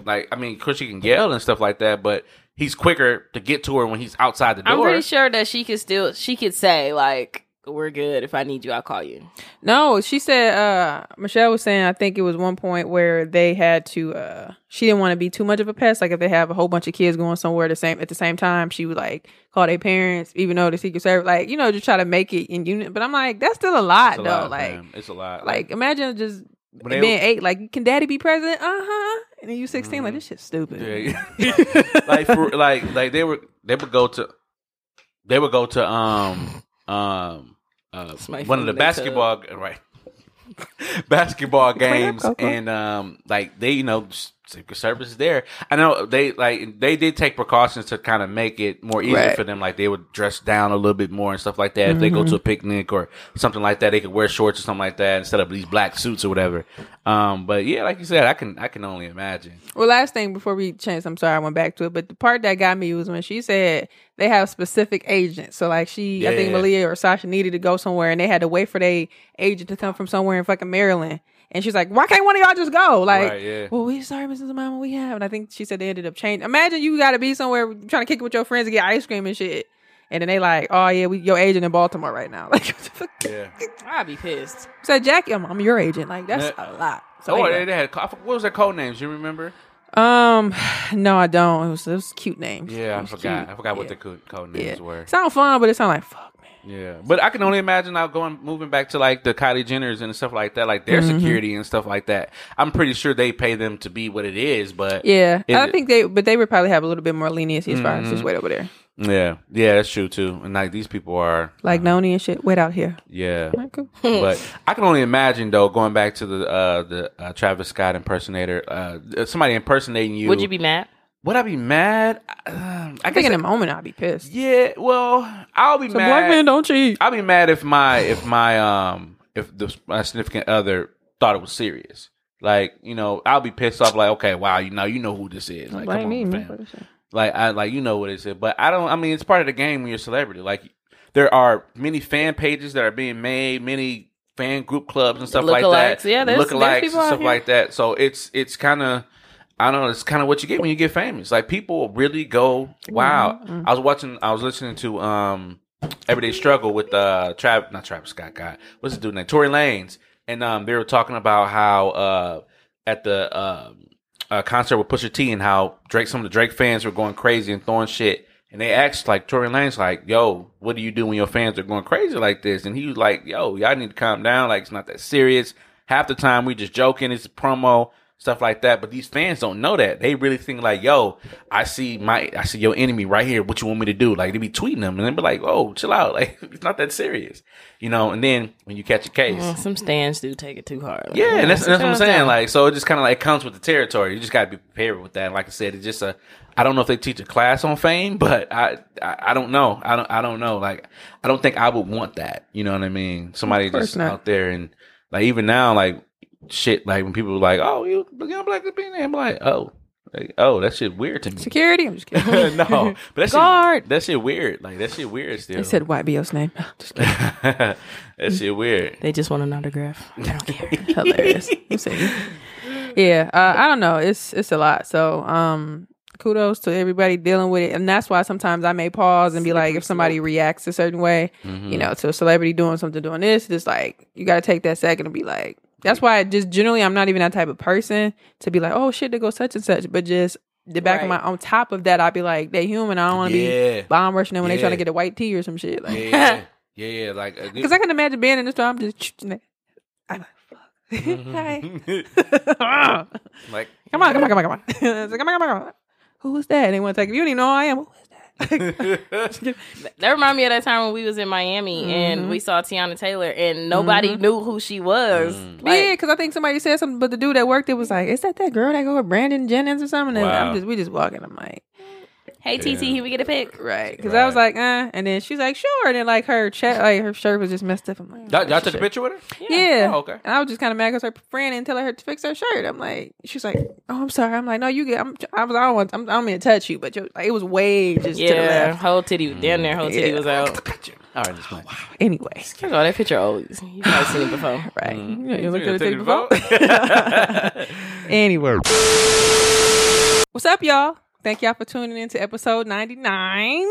Like I mean, of course she can yell and stuff like that, but he's quicker to get to her when he's outside the door. I'm pretty sure that she could still she could say like we're good. If I need you, I'll call you. No, she said uh Michelle was saying I think it was one point where they had to uh she didn't want to be too much of a pest. Like if they have a whole bunch of kids going somewhere the same at the same time, she would like call their parents, even though the Secret Service like, you know, just try to make it in unit. But I'm like, that's still a lot It's a though. lot, like fam. it's a lot. like imagine just When they- being eight, like can daddy be president? Uh-huh. And then you 16 like this shit's stupid. Yeah. [laughs] like for like like they were they would go to they would go to um um uh, one of the basketball right. [laughs] Basketball games and um like they you know Secret Service is there. I know they like they did take precautions to kind of make it more easy Right. for them. Like they would dress down a little bit more and stuff like that. If they go Mm-hmm. to a picnic or something like that, they could wear shorts or something like that instead of these black suits or whatever. Um, but yeah, like you said, I can I can only imagine. Well, last thing before we change, I'm sorry I went back to it, but the part that got me was when she said they have specific agents. So like she, I think Yeah. Malia or Sasha needed to go somewhere, and they had to wait for their agent to come from somewhere in fucking Maryland. And she's like, "Why can't one of y'all just go?" Like, Right, yeah. well, we sorry, Mrs. Mama, we have. And I think she said they ended up changing. Imagine you got to be somewhere trying to kick it with your friends and get ice cream and shit, and then they like, "Oh yeah, we your agent in Baltimore right now." [laughs] Like, what the fuck? Yeah. I'd be pissed. So Jackie, I'm, I'm your agent. Like that's Yeah. a lot. So oh, anyway. they, they had what was their code names? You remember? Um, [sighs] no, I don't. It was it was cute names. Yeah, I forgot. cute. I forgot what Yeah. the code, code Yeah. names were. Sound fun, but it sound like fuck, man. Yeah, but I can only imagine now going moving back to like the Kylie Jenners and stuff like that, like their Mm-hmm. security and stuff like that. I'm pretty sure they pay them to be what it is, but Yeah, Is I think they, but they would probably have a little bit more leniency as far as Mm-hmm. just wait over there, yeah, yeah, that's true too. And like these people are, like Noni and shit. Wait out here. yeah. [laughs] [laughs] But I can only imagine though going back to the uh the uh, Travis Scott impersonator, uh somebody impersonating you. Would you be mad? Would I be mad? Um, I I think guess in a moment I'd be pissed. Yeah, well, I'll be So mad. black men don't cheat. I'll be mad if my if my um if the my significant other thought it was serious. Like you know, I'll be pissed off. Like, okay, wow, you know, you know who this is. Like, come Blame me, on, man. fam. Like, I like you know what it is. But I don't. I mean, it's part of the game when you're a celebrity. Like, there are many fan pages that are being made, many fan group clubs and stuff like that. Yeah, there's- there's lookalikes people and stuff like that. So it's it's kind of. I don't know. It's kind of what you get when you get famous. Like people really go, "Wow!" Mm-hmm. I was watching. I was listening to um Everyday Struggle with uh Trav, not Travis Scott. guy. what's his dude name? Tory Lanez, and um they were talking about how uh at the um uh, concert with Pusha T and how Drake, some of the Drake fans were going crazy and throwing shit. And they asked like Tory Lanez, like, "Yo, what do you do when your fans are going crazy like this?" And he was like, "Yo, y'all need to calm down. Like, it's not that serious. Half the time we just joking. It's a promo." Stuff like that, but these fans don't know that. They really think like, "Yo, I see my, I see your enemy right here. What you want me to do?" Like they be tweeting them, and they be like, "Oh, chill out. [laughs] Like it's not that serious, you know." And then when you catch a case, Mm, some stands do take it too hard. Like, yeah, and that's, that's what I'm saying. down. Like, so it just kind of like comes with the territory. You just got to be prepared with that. And like I said, it's just a. I don't know if they teach a class on fame, but I, I I don't know. I don't I don't know. Like I don't think I would want that. You know what I mean? Somebody just not. out there and like even now like shit like when people are like oh you young black being there, I'm like oh like, oh that shit weird to me. Security. I'm just kidding. [laughs] no, but that [laughs] Guard. shit that shit weird. Like that shit weird still. They said YBO's name. [laughs] Just kidding. that shit weird. They just want an autograph. I don't care. Hilarious. I'm saying. Yeah, uh, I don't know. It's it's a lot. So, um, kudos to everybody dealing with it, and that's why sometimes I may pause and be like, if somebody reacts a certain way, Mm-hmm. you know, to a celebrity doing something, doing this, just like you got to take that second and be like. That's why, I just generally, I'm not even that type of person to be like, oh shit, to go such and such, but just. The back of my on top of that, I'd be like, they human. I don't want to Yeah. be bomb rushing them when they Yeah. trying to get a white tea or some shit. Like, Yeah, [laughs] yeah, yeah. Like uh, because I can imagine being in the store. I'm just, I'm like, fuck. [laughs] Hi. [laughs] like Come on, come on, come on, come on. Like, come on, come on, come on. Who is that? They to take. You don't even know who I am. Who is [laughs] that? That remind me of that time when we was in Miami Mm-hmm. and we saw Teyana Taylor and nobody knew who she was. Mm. Like, yeah, because I think somebody said something, but the dude that worked it was like, "Is that that girl that go with Brandon Jennings or something?" And Wow. I'm just, we just walking. I'm like, hey TT, Yeah. can we get a pic? right, because I was like, uh, and then she's like, sure, and then like her chat, like her shirt was just messed up. I'm like, y'all, y'all "Oh, took a picture with her. Yeah. Oh, okay. And I was just kind of mad because her friend didn't tell her to fix her shirt. I'm like, she's like, oh, I'm sorry. I'm like, no, you get. I'm. I was. I don't want. I'm, I don't mean to touch you, but you, like, it was way just to the Yeah, left. whole titty down there, whole titty Yeah. was out. All right, this one. Anyway, First of all, that picture old. You've probably seen it before. [laughs] right. Mm-hmm. You, you looked at take it the before. vote? [laughs] anyway, [laughs] what's up, y'all? Thank y'all for tuning in to episode 99.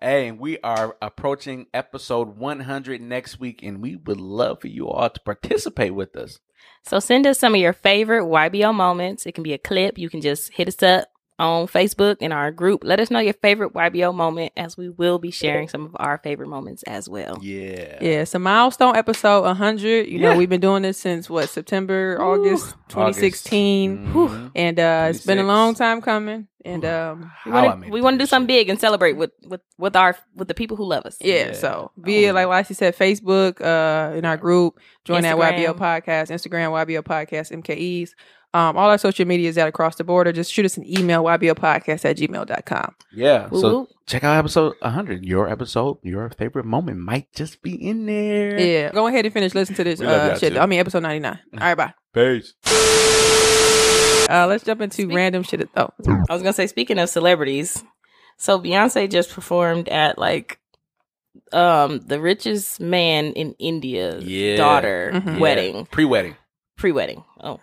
Hey, we are approaching episode 100 next week, and we would love for you all to participate with us. So send us some of your favorite YBO moments. It can be a clip. You can just hit us up on Facebook in our group. Let us know your favorite YBO moment as we will be sharing some of our favorite moments as well. Yeah. Yeah, it's a milestone episode 100. You know, we've been doing this since what, September, August 2016. Mhm. And uh, it's been a long time coming. And um, We want to it we through want to do this something big and celebrate with with with our with the people who love us. yeah, Yeah. so be it like Lassie said, Facebook, uh, in our group, join that YBO podcast, Instagram, YBO podcast, MKEs. Um, all our social media is out across the border. Just shoot us an email, YBOpodcast at gmail.com. Yeah. Woo So check out episode 100. Your episode, your favorite moment might just be in there. Yeah. Go ahead and finish listening to this uh, shit. too. I mean, episode 99. [laughs] All right, bye. Peace. Uh, let's jump into random shit. Oh, I was gonna say, speaking of celebrities, so Beyonce just performed at like um the richest man in India's Yeah. daughter Mhm. wedding, Pre wedding. pre wedding. Oh,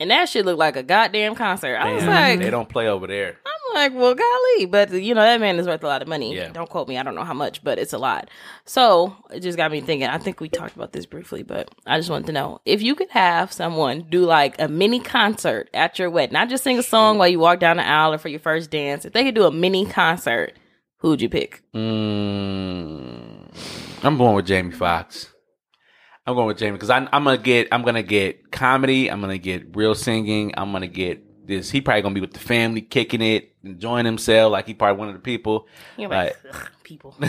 and that shit looked like a goddamn concert. I was Damn, like, they don't play over there. I'm like, well, golly, but you know that man is worth a lot of money. Yeah. Don't quote me. I don't know how much, but it's a lot. So it just got me thinking. I think we talked about this briefly, but I just wanted to know if you could have someone do like a mini concert at your wedding, not just sing a song while you walk down the aisle or for your first dance. If they could do a mini concert, who would you pick? Mm, I'm going with Jamie Foxx. I'm going with Jamie because I'm gonna get I'm gonna get comedy. I'm gonna get real singing. I'm gonna get this. He probably gonna be with the family, kicking it, enjoying himself. Like he probably one of the people. You're like. "Ugh, people. [laughs]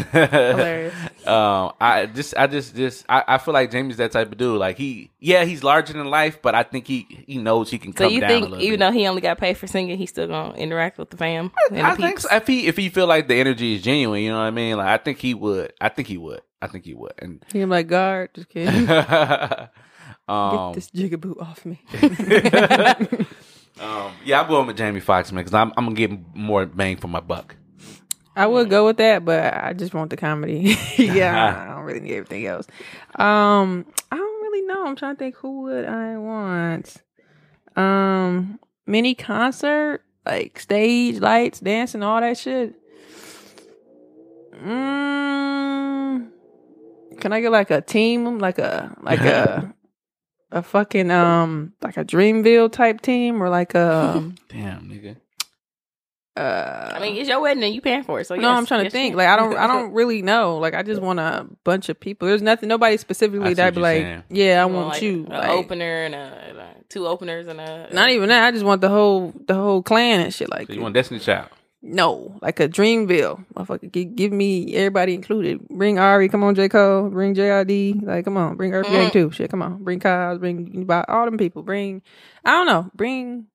Um, I just, I just, just, I, I feel like Jamie's that type of dude. Like he, yeah, he's larger than life, but I think he, he knows he can So come you down a think even bit. though he only got paid for singing, he's still gonna interact with the fam? and the I think so. if he, if he feel like the energy is genuine, you know what I mean. Like I think he would. I think he would. I think he would. And [laughs] He like, guard, just kidding. [laughs] Get um, this jigaboo off me. [laughs] um, yeah, I'm going with Jamie Foxx man because I'm, I'm gonna get more bang for my buck. I would go with that, but I just want the comedy. yeah, I don't really need everything else. Um, I don't really know. I'm trying to think who would I want. Um, mini concert, like stage lights, dancing, all that shit. Mm, can I get like a team, like a like a [laughs] a fucking um like a Dreamville type team, or like a [laughs] Damn, nigga. uh I mean, it's your wedding and you paying for it. So no, yes, I'm trying to yes, think. you Like I don't, I don't [laughs] really know. Like I just want a bunch of people. There's nothing, nobody specifically that I'd be like, saying. yeah, I You want like you. An Like, opener and a, and a- two openers and a Not even that. I just want the whole, the whole clan and shit. Like So you want Destiny Child? No, like a Dreamville. Motherfucker, give, give me everybody included. Bring Ari, come on, J Cole. Bring JID. Like come on, bring Earth Gang Mhm. too. Shit, come on. Bring Kyles. Bring all them people. Bring, I don't know. Bring.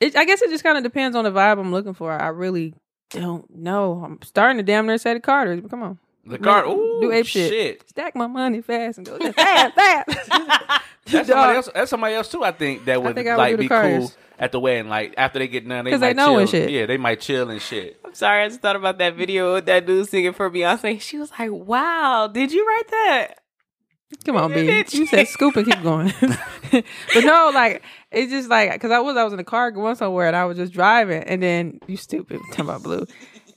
It, I guess it just kind of depends on the vibe I'm looking for. I really don't know. I'm starting to damn near say the Carters. But come on. The card. Do Ooh, ape shit. shit. stack my money fast and go [laughs] fast, fast. [laughs] [laughs] That's somebody else. That's somebody else too. I think that would think I would like do be Carters. cool at the wedding. Like after they get done, they might they know chill. and shit. Yeah, they might chill and shit. I'm sorry, I just thought about that video with that dude singing for Beyonce. She was like, "Wow, did you write that?" Come on, B. Bitch. You said scoop and keep going. [laughs] but no, like it's just like because I was I was in the car going somewhere and I was just driving and then you stupid talking about blue.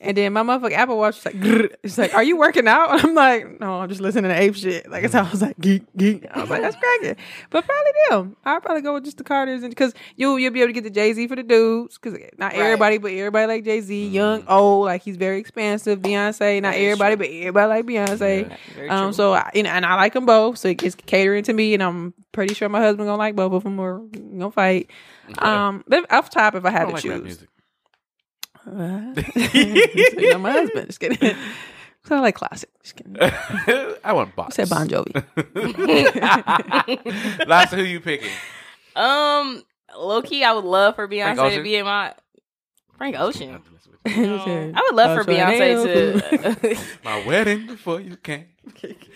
And then my motherfucking Apple Watch was like, it's like, are you working out? [laughs] I'm like, no, I'm just listening to ape shit. Like, it's I was like, geek, geek. I was like, that's [laughs] cracking. But probably them. I'll probably go with just the Carters, and because you'll you'll be able to get the Jay Z for the dudes, because not Right. everybody, but everybody like Jay Z, young, old, like he's very expansive. Beyonce, not everybody, true. but everybody like Beyonce. Yeah. Um, so I, you know, and I like them both. So it's catering to me, and I'm pretty sure my husband gonna like both of them, or gonna fight. Um, but off top, if I I had don't to like choose, music. What? you know, my husband. Just kidding. [laughs] So I like classic. Just kidding. [laughs] I want I box. said Bon Jovi. [laughs] Last, who you picking? um, low key, I would love for Beyonce to Ocean? be in my Frank Ocean. He I would love for "I'll try Beyonce to. My wedding before you came.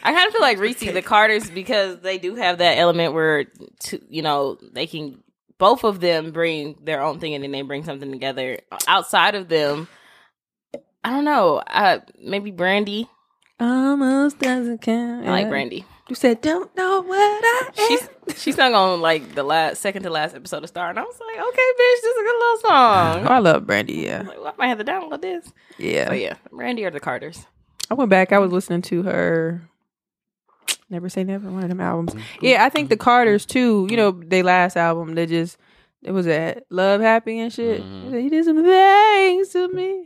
I kind of feel like Reese the Carters because they do have that element where, to, you know, they can both of them bring their own thing and then they bring something together. Outside of them, I don't know. Uh, maybe Brandy. Almost doesn't count. I like Brandy. You said, "Don't know what I am." She's she sung on like the last second to last episode of Star, and I was like, okay, bitch, this is a good little song. Oh, I love Brandy. Yeah, I'm like, well, I might have to download this. yeah. But yeah, Brandy or the Carters. I went back. I was listening to her. Never say never. One of them albums. Yeah, I think the Carters too. You know, they last album. They just it was that love happy and shit. Mhm. He did some things to me.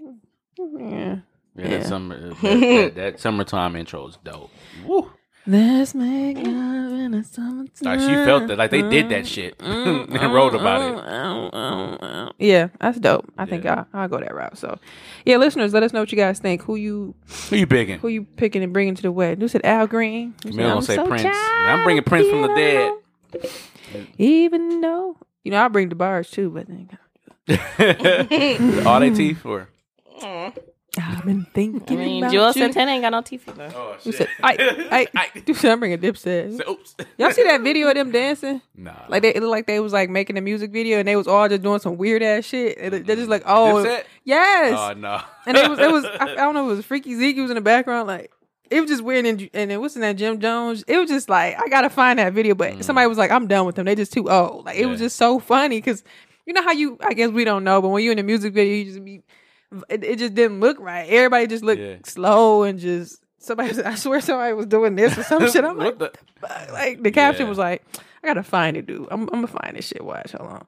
Yeah. Yeah, Yeah. That, summer, that, [laughs] that, that summertime intro is dope. Woo. Let's make love in the summertime. Like she felt that, like they did that shit [laughs] and wrote about it. [laughs] Yeah, that's dope. I think Yeah. I'll, I'll go that route. So, yeah, listeners, let us know what you guys think. Who you Who you picking? who you picking and bringing to the wedding? You said Al Green. You said, Camille gonna "I'm say so Prince. I'm bringing Prince from the dead. Even though you know, I'll bring the bars too, but then [laughs] All they teeth or? I've been thinking I mean, about Joel you. Santana ain't got no teeth either. Oh You said, I, [laughs] I, you said I'm bringing Dipset. Oops. Y'all see that video of them dancing? Nah. Like they it looked like they was like making a music video and they was all just doing some weird ass shit. And They're just like, oh, Dipset? yes. Oh no. and it was it was I, [laughs] I don't know it was Freaky Zeke was in the background like it was just weird. And, and it wasn't that Jim Jones. It was just like I gotta find that video. But somebody was like, "I'm done with them. They just too old." Like it was Mm. Just so funny because you know how you. I guess we don't know, but when you're in a music video, you just be. It, it just didn't look right. Everybody just looked Yeah. slow and just somebody. [laughs] I swear somebody was doing this or some [laughs] shit. I'm like, the- like the caption Yeah. was like, I gotta find it, dude. I'm, I'm gonna find this shit. Watch, hold on.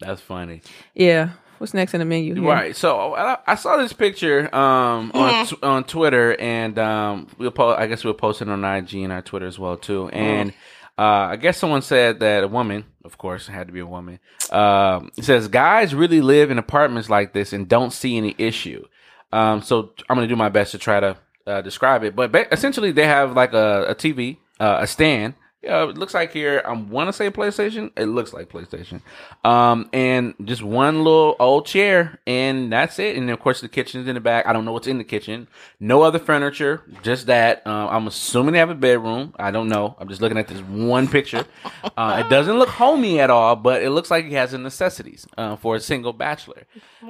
That's funny. Yeah, what's next in the menu? here? Right. So I, I saw this picture um, [laughs] on t- on Twitter, and um, we'll po- I guess we'll post it on IG and our Twitter as well too. And uh, I guess someone said that a woman, of course, it had to be a woman. Um, says guys really live in apartments like this and don't see any issue. Um, so I'm gonna do my best to try to uh, describe it. But ba- essentially, they have like a, a TV, uh, a stand. Yeah, it looks like here. I want to say PlayStation. It looks like PlayStation. Um, and just one little old chair, and that's it. And of course, the kitchen's in the back. I don't know what's in the kitchen. No other furniture. Just that. Uh, I'm assuming they have a bedroom. I don't know. I'm just looking at this one picture. [laughs] Uh, it doesn't look homey at all, but it looks like he has the necessities uh, for a single bachelor.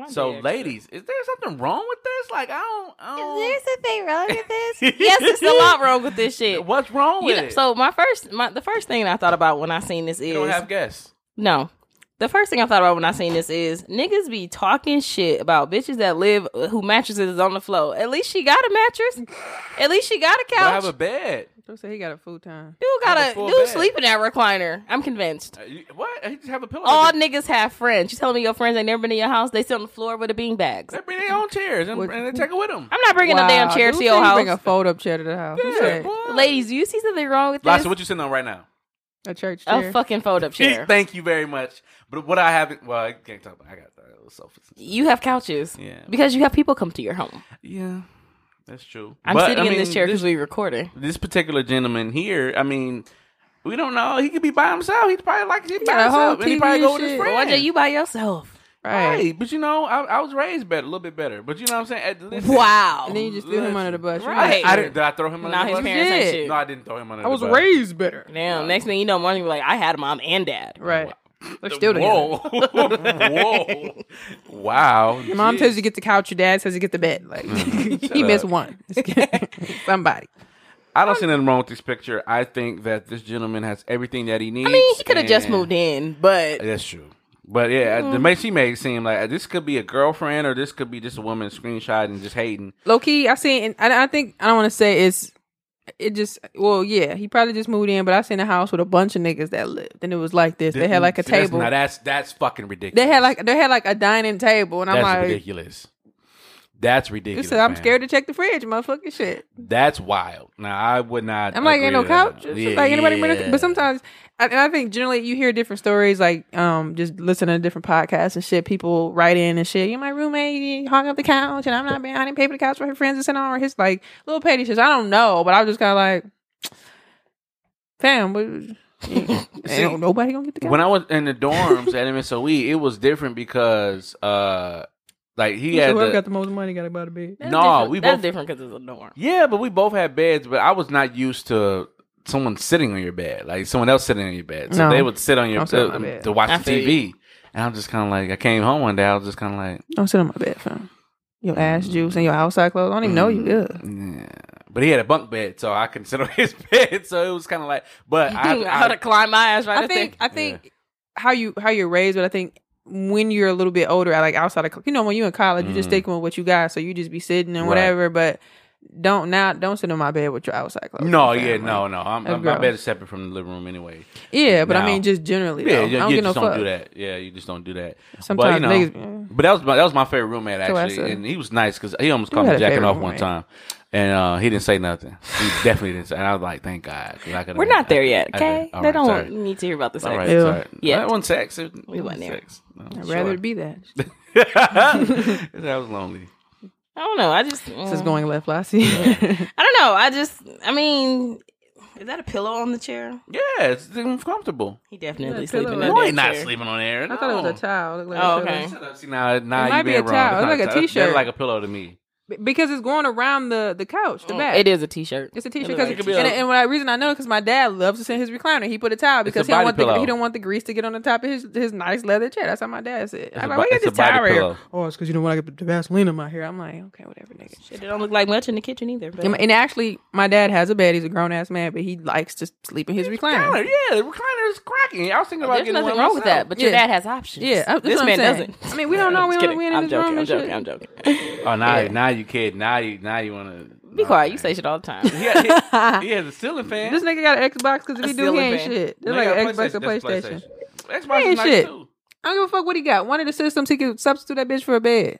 So, ladies, is there something wrong with this? Like, I don't. I don't something wrong with this? [laughs] yes, there's a lot wrong with this shit. What's wrong You with know, it? so my first, my the first thing I thought about when I seen this is you don't have guests. no. The first thing I thought about when I seen this is niggas be talking shit about bitches that live who mattresses is on the floor. At least she got a mattress. At least she got a But I have a bed. Don't say he got a full time. dude got have a a dude bed. sleep in that recliner. I'm convinced. Uh, you- What? He just have a pillow. All niggas have friends. You telling me your friends ain't never been in your house? They sit on the floor with the bean bags. They bring their own chairs and, What- and they take it with them. I'm not bringing a damn chair Who to your said he house. Bring a fold up chair to the house. Who Yeah, said? Ladies, do you see something wrong with this? Lassa, what you sitting on right now? A church chair. a fucking fold up [laughs] chair. Thank you very much. But what I haven't, well, I can't talk about. I got the sofas. You have couches. Yeah. Because you have people come to your home. Yeah, that's true. I'm But, sitting I in this chair because we recording. This particular gentleman here, I mean, we don't know. He could be by himself. He'd probably like it by got whole himself. And he probably go with and his shit. friends. Why you by yourself? right. Right, but you know, I, I was raised better, a little bit better. But you know what I'm saying? At- listen, Wow. And then you just threw him under the bus. You Right. know, I didn't. Did I throw him under Now the his bus? parents ain't did. No, I didn't throw him under I was the bus. raised better. Damn. Next thing you know, morning be like, I had a mom and dad. Right. [laughs] They're still together. Whoa, [laughs] whoa, wow! Your mom tells you to get the couch. Your dad says you get the bed. Like mm-hmm. [laughs] he missed one. Somebody. I don't um, see nothing wrong with this picture. I think that this gentleman has everything that he needs. I mean, he could have just and- moved in, but That's true. But yeah, the way she made it seem like this could be a girlfriend or this could be just a woman screenshot and just hating. Low key, I seen. And I, I think I don't want to say it's. It just well, yeah, he probably just moved in, but I seen a house with a bunch of niggas that lived, and it was like this. They had like a See, that's- table. Now that's that's fucking ridiculous. They had like they had like a dining table, and I'm that's like, ridiculous. That's you ridiculous. said I'm man. scared to check the fridge, motherfucking shit. That's wild. Now I would not. I'm like, agree ain't no that. couch. It's Yeah, like anybody, yeah. but sometimes, I, and I think generally you hear different stories, like um, just listening to different podcasts and shit. People write in and shit. You my roommate he hung up the couch, and I'm not being. I didn't pay for the couch for her friends to sit on, or his like little petty shit. I don't know, but I was just kind of like, fam, what, [laughs] ain't nobody gonna get the couch. when I was in the dorms at MSOE, it was different because uh, like he So had whoever the, got the most money got to buy the bed. No, different. we that's both- different because it's a dorm. Yeah, but we both had beds, but I was not used to someone sitting on your bed, like someone else sitting on your bed. So No. they would sit on your Don't sit on uh, my bed. to watch I the feel TV. And I'm just kind of like, I came home one day, I was just kind of like, Don't sit on my bed, fam. Your ass juice and your outside clothes. I don't even know you. Ugh. yeah. But he had a bunk bed, so I couldn't [laughs] sit on his [laughs] bed. So it was kind of like, but I, I, had- had to climb my ass right I think there. I think how you how you're raised, but I think when you're a little bit older, like outside of you know when you're in college, you just Mhm. sticking with what you got, so you just be sitting and Right. whatever. But don't now don't sit on my bed with your outside clothes. no, yeah, Like, no, no. I'm, That's I'm, my bed is separate from the living room anyway. Yeah, but I mean just generally. Yeah, though. you, I don't you get no just don't fuck. do that. Yeah, you just don't do that. Sometimes but, you know, niggas. But that was my that was my favorite roommate actually, said- and he was nice because he almost You called had me jacking favorite off one time, and uh, he didn't say nothing. He [laughs] definitely didn't say. And I was like, thank God." I We're not there yet, I- I- okay? all they right, don't sorry. need to hear about the sex. All right, sorry. Yeah. that wasn't sex. It, We it wasn't there. sex. No, I'd sure. rather it be that. [laughs] that was lonely. [laughs] I don't know. I just This is mm. going left, Lassie. I don't know. I just. I mean, is that a pillow on the chair? Yeah, it's comfortable. He definitely Yeah, sleeping pillow. in No, No, he's not chair. sleeping on there. I thought it was a towel. It looked like Oh, a pillow. okay. Shut up. See now, now It you might be a wrong. towel. That's It look like a towel. t-shirt. That's like a pillow to me. B- because it's going around the the couch, the back. Mm, It is a t-shirt. It's a t-shirt because, looks could be and, a- and what reason I know because my dad loves to sit in his recliner. He put a towel because a he don't body want the he don't want the grease to get on the top of his his nice leather chair. That's how my dad said. It's I'm a like, why you it's get this towel here? Oh, it's because you don't want to get the Vaseline in my hair. I'm like, okay, whatever, nigga. Shit, it don't look like much in the kitchen either. But And, and actually, my dad has a bed. He's a grown ass man, but he likes to sleep in his recliner. Recliner, yeah, the recliner is cracking. I was thinking about there's getting nothing wrong with that. But your dad has options. Yeah, this man doesn't. I mean, we don't [laughs] know. We just don't. We ain't in I'm joking. room I'm joking. I'm joking. Oh, now, Yeah. now you kid. Now you, now you want to Be quiet. You say shit all the time. [laughs] He, had- he, [laughs] he has a ceiling fan. This nigga got an Xbox because if he do, he ain't fan. shit. No, It's like an Xbox or That's PlayStation. Xbox He is nice shit. too. I don't give a fuck what he got. One of the systems he could substitute that bitch for a bed.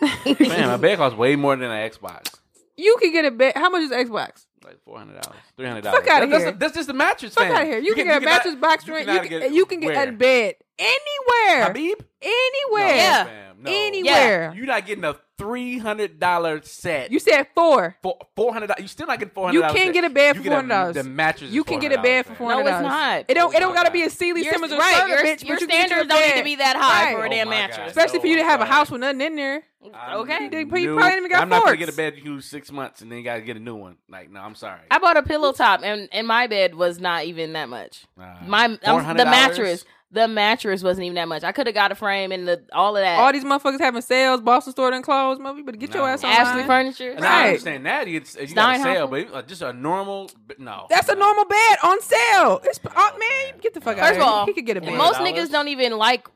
Man, my bed costs way more than an Xbox. You can get a bed. How much is Xbox? Like four hundred dollars, three hundred dollars. Fuck out of here. That's, just the mattress. Fuck out of here. You, can, get a cannot- mattress box you spring. cannot You can, you can get where? a bed anywhere. Habib? Anywhere. No, Yeah. fam, no. Anywhere. You're not getting a three hundred dollar set. You said four. for four hundred dollars. You still not getting four You can't get a bed for you $400. The mattress. You can get a bed for $400, four No, it's not. It don't. It don't Oh, gotta my be a God. Sealy Your- Simmons or right, your- bitch. your but you standards a don't need to be that high Right. for a Oh damn my mattress. God. Especially if you No, didn't have a I'm house with nothing in there. I'm Okay. They- he new. probably ain't even got I'm not gonna get a bed you use six months and then you gotta get a new one. Like, no, I'm sorry. I bought a pillow top, and and my bed was not even that much. Uh, My um, the mattress, the mattress wasn't even that much. I could have got a frame and the all of that. All these motherfuckers having sales. Boston store and clothes. Mother, you better get your ass on. Ashley furniture. And I understand that you, you got a Steinhafels? sale, but uh, just a normal. No, That's a normal bed on sale. It's oh, man, get the fuck out. First of all, he could get a bed. most niggas don't even like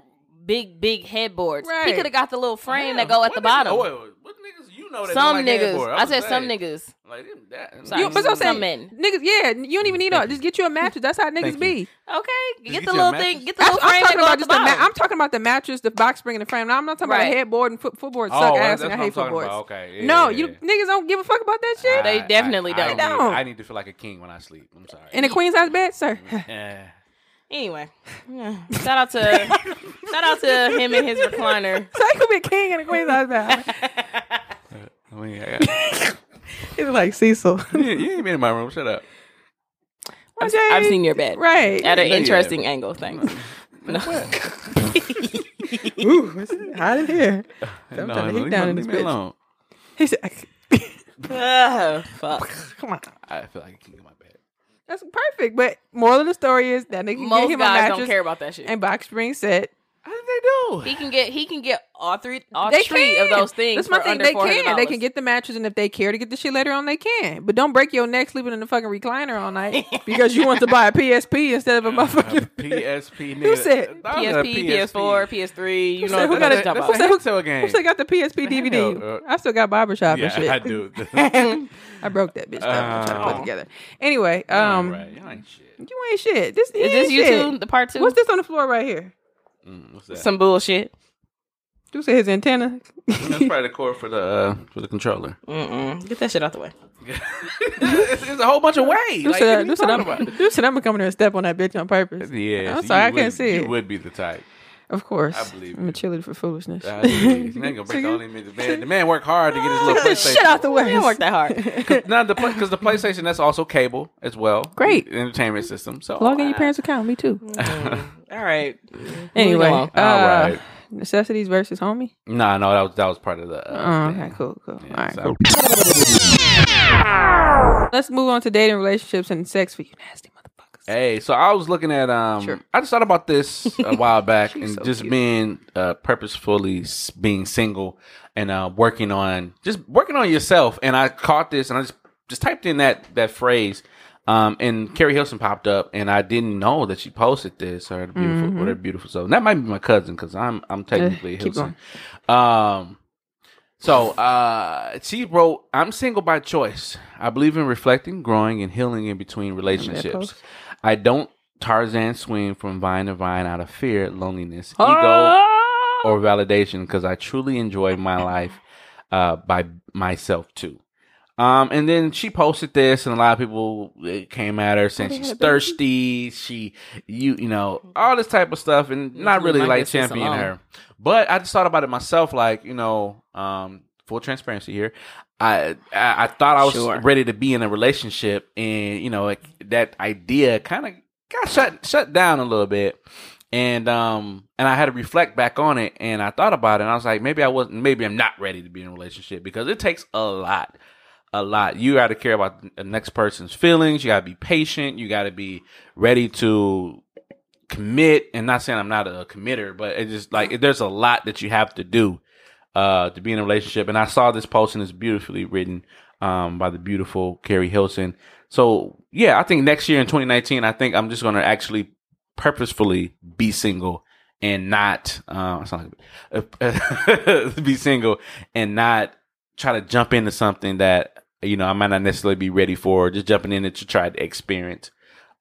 big big headboards. He could have got the little frame Damn, that go at what the bottom. oh, wait, wait, what niggas you know that some niggas. headboard? I was said some niggas. Like that, Sorry. You, but I'm Some saying, men. niggas, yeah, you don't even need all. Just get you a mattress. That's how niggas be. Okay, get get the little thing. Get the I'm, little I'm frame talking about at the just the ma- I'm talking about the mattress, the box spring, and the frame. Now I'm not talking about Right. a headboard and foot, footboard. Oh, Suck well, ass that's and I what I'm hate talking footboards. about. Okay, yeah, no, yeah, you yeah. niggas don't give a fuck about that shit. They definitely I, don't. I, need, Don't. I need to feel like a king when I sleep. I'm sorry. In a queen size bed, sir. [laughs] Eh. Anyway, yeah. shout out to shout out to him and his recliner. so he could be a king in a queen size bed. [laughs] I mean, I got- He's like Cecil. you, you ain't been in my room. Shut up. I've, I've seen your bed Right. at an Yeah. interesting angle. Thanks. [laughs] Ooh, it's hot in here. [laughs] I'm no, trying to leave, heat down me- in this leave me bitch. alone. He said, oh, fuck. [laughs] "Come on." I feel like a king in my bed. That's perfect. But moral of the story is that nigga can Most get him a guys mattress don't care about that shit. and box spring set. How did they do? He can get he can get all three all They three can. of those things. That's my for thing. under They can. They can get the mattress, and if they care to get the shit later on, they can. But don't break your neck sleeping in the fucking recliner all night [laughs] because you want to buy a PSP instead of a motherfucking. [laughs] PSP. Who [laughs] said That PSP, PS4, PS3. You Who know said who got I'm a- talking That's about. a Who Hexo game. Who still got the PSP DVD? hell, uh, I still got barbershop Yeah, and shit. I do. I broke that bitch. though. I'm trying to put Oh. it together. Anyway, um, right. Y'all ain't shit. you ain't shit. This Is this you shit. two? The part two? What's this on the floor right here? Mm, that? Some bullshit. You say his antenna. That's probably the cord for the uh, for the controller. Mm-mm. Get that shit out the way. it's, [laughs] it's a whole bunch of ways. You said, you you said, I'm, you said gonna come in there and step on that bitch on purpose. Yeah, I'm sorry, I can't see You it. would be the type. Of course. I believe I'm a cheerleader for foolishness. Uh, you ain't [laughs] gonna break all them. The man, the man worked [laughs] hard to get his little PlayStation. Shut out the way. Didn't work that hard. [laughs] No, the because the PlayStation that's also cable as well. Great. entertainment system. So Log in your parents' account. Me too. All right. Anyway, along. uh, All right. necessities versus homie. No, no, that was that was part of the. Oh, Uh, okay, cool, cool. yeah, All right, so- cool. Let's move on to dating, relationships, and sex for you nasty motherfuckers. Hey, so I was looking at um Sure. I just thought about this a [laughs] while back and so just cute. being uh purposefully being single and uh working on just working on yourself and I caught this and I just just typed in that that phrase um and Keri Hilson popped up and I didn't know that she posted this or the beautiful what a beautiful so that might be my cousin cuz I'm I'm technically Mm-hmm. Hilson. Um so uh she wrote, I'm single by choice. I believe in reflecting, growing, and healing in between relationships. I don't Tarzan swing from vine to vine out of fear, loneliness, Ah! ego, or validation because I truly enjoy my life uh by myself too. Um, and then she posted this, and a lot of people came at her saying she's had a baby? thirsty. She, you, you know, all this type of stuff, and not really like championing her. But I just thought about it myself, like you know, um, full transparency here. I I, I thought I was Sure. ready to be in a relationship, and you know, like, that idea kind of got shut shut down a little bit. and um and I had to reflect back on it and I thought about it and I was like maybe I wasn't maybe I'm not ready to be in a relationship because it takes a lot a lot you got to care about the next person's feelings you got to be patient you got to be ready to commit and not saying I'm not a committer but it's just like there's a lot that you have to do uh to be in a relationship and I saw this post and it's beautifully written um by the beautiful Keri Hilson so yeah I think next year in 2019 I think I'm just going to actually purposefully be single and not uh, [laughs] be single and not try to jump into something that you know I might not necessarily be ready for. Just jumping in it to try to experience.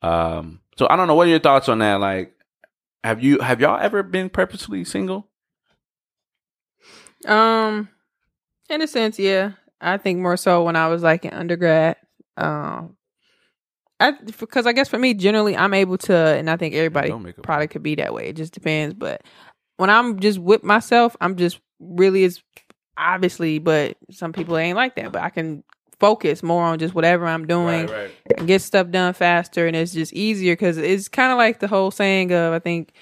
Um, so I don't know. What are your thoughts on that? Like, have you have y'all ever been purposely single? Um, in a sense, yeah. I think more so when I was like in undergrad. Um, I because I guess for me, generally, I'm able to, and I think everybody Don't make a- probably could be that way. It just depends. But when I'm just with myself, I'm just really is obviously, but some people ain't like that. But I can focus more on just whatever I'm doing right. and get stuff done faster and it's just easier because it's kind of like the whole saying of i think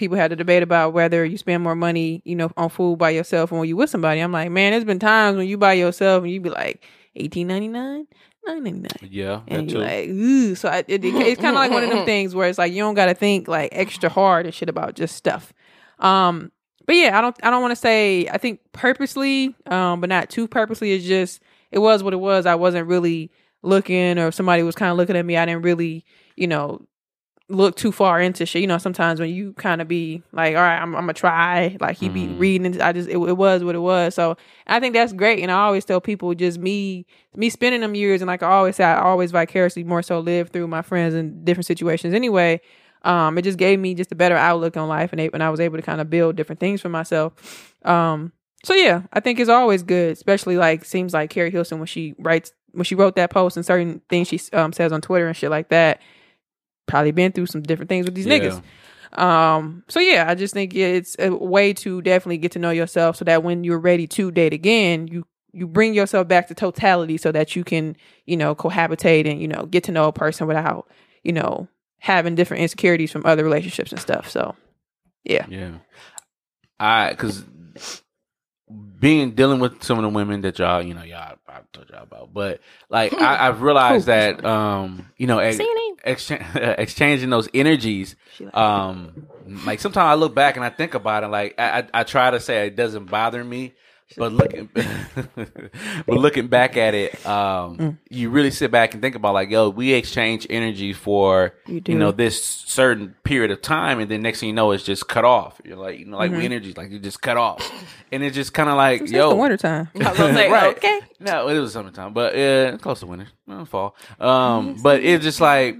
people had a debate about whether you spend more money you know on food by yourself or when you with somebody i'm like man there's been times when you by yourself and you be like 18.99 9.99 Yeah, and too. you're like, ooh. So I, it, it- it's kind of like one of them [laughs] things where it's like you don't got to think like extra hard and shit about just stuff. Um, but yeah, I don't, I don't want to say I think purposely, um, but not too purposely. It's just it was what it was. I wasn't really looking, or if somebody was kind of looking at me. I didn't really, you know, look too far into shit. You know, sometimes when you kind of be like, all right, I'm, I'm gonna try. Like he be Mhm. reading. and I just it, it was what it was. So I think that's great. And I always tell people just me me spending them years and like I always say I always vicariously more so live through my friends in different situations anyway. Um, it just gave me just a better outlook on life and, and I was able to kind of build different things for myself. Um, so yeah, I think it's always good, especially like seems like Keri Hilson when she writes when she wrote that post and certain things she um says on Twitter and shit like that. Probably been through some different things with these Yeah. niggas. Um, so yeah, I just think it's a way to definitely get to know yourself so that when you're ready to date again, you you bring yourself back to totality so that you can, you know, cohabitate and, you know, get to know a person without, you know, having different insecurities from other relationships and stuff. So yeah. Yeah, I because being dealing with some of the women that y'all, you know, y'all I've told y'all about, but like I, I've realized Cool. that, um, you know, ex- [laughs] exchanging those energies. Like, Um, like sometimes I look back and I think about it. Like I, I, I try to say it doesn't bother me, but looking, [laughs] but looking back at it, um, Mm. you really sit back and think about like, yo, we exchange energy for You you know this certain period of time, and then next thing you know, it's just cut off. You're like, you know, like Mhm. we energies, like you just cut off, and it's just kind of like, it's yo, the wintertime. [laughs] I was [laughs] Right. okay. no, it was summertime, but uh, close to winter, well, fall. Um, but it's just like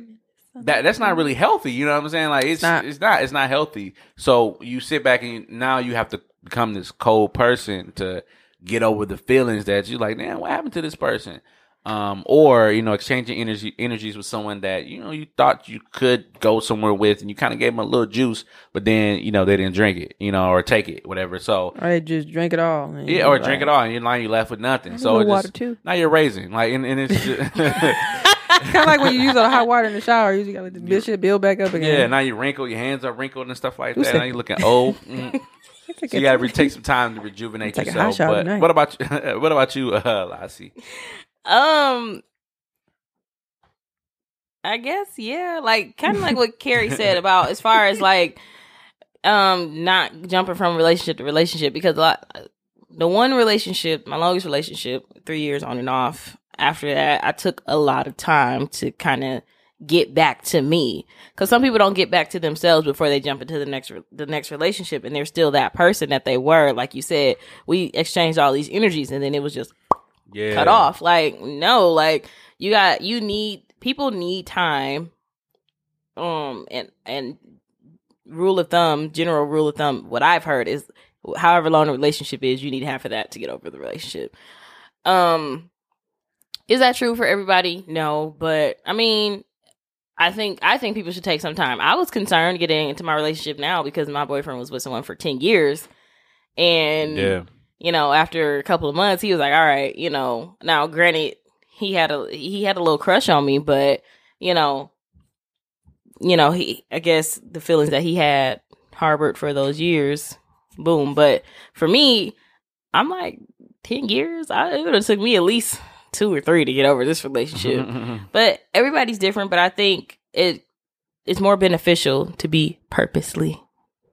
that. That's not really healthy. You know what I'm saying? Like it's not. it's not it's not healthy. So you sit back and you, now you have to become this cold person to get over the feelings that you're like. Damn, what happened to this person? Um, or you know, exchanging energy energies with someone that you know you thought you could go somewhere with, and you kind of gave them a little juice, but then you know they didn't drink it, you know, or take it, whatever. So Or they just drink it all. and yeah, or like, drink it all, and you're lying, you left with nothing. So water just, too. now you're raising like, and, and it's [laughs] just, [laughs] kind of like when you use all the hot water in the shower. You got to let this shit build back up again. yeah. Now you wrinkle, your hands are wrinkled and stuff like that. Now you're looking old. Mm. [laughs] Take So you got to re- take some time to rejuvenate Take a yourself. But tonight. what about you? [laughs] what about you, uh, Lassie? Um, I guess yeah, like kind of like what Keri said about as far as like um not jumping from relationship to relationship because a lot the one relationship, my longest relationship, three years on and off. After that, I took a lot of time to kind of get back to me because some people don't get back to themselves before they jump into the next the next relationship and they're still that person that they were like you said we exchanged all these energies and then it was just Yeah, cut off. Like, no, like you got you need people need time. Um and and rule of thumb, general rule of thumb, what I've heard is however long the relationship is, you need half of that to get over the relationship. Um is that true for everybody? No, but I mean I think I think people should take some time. I was concerned getting into my relationship now because my boyfriend was with someone for 10 years and Yeah, you know, after a couple of months, he was like, "All right, you know." Now, granted, he had a he had a little crush on me, but you know, you know, he I guess the feelings that he had harbored for those years, boom. But for me, I'm like ten years. I, it would have took me at least two or three to get over this relationship. [laughs] but everybody's different. But I think it it's more beneficial to be purposely,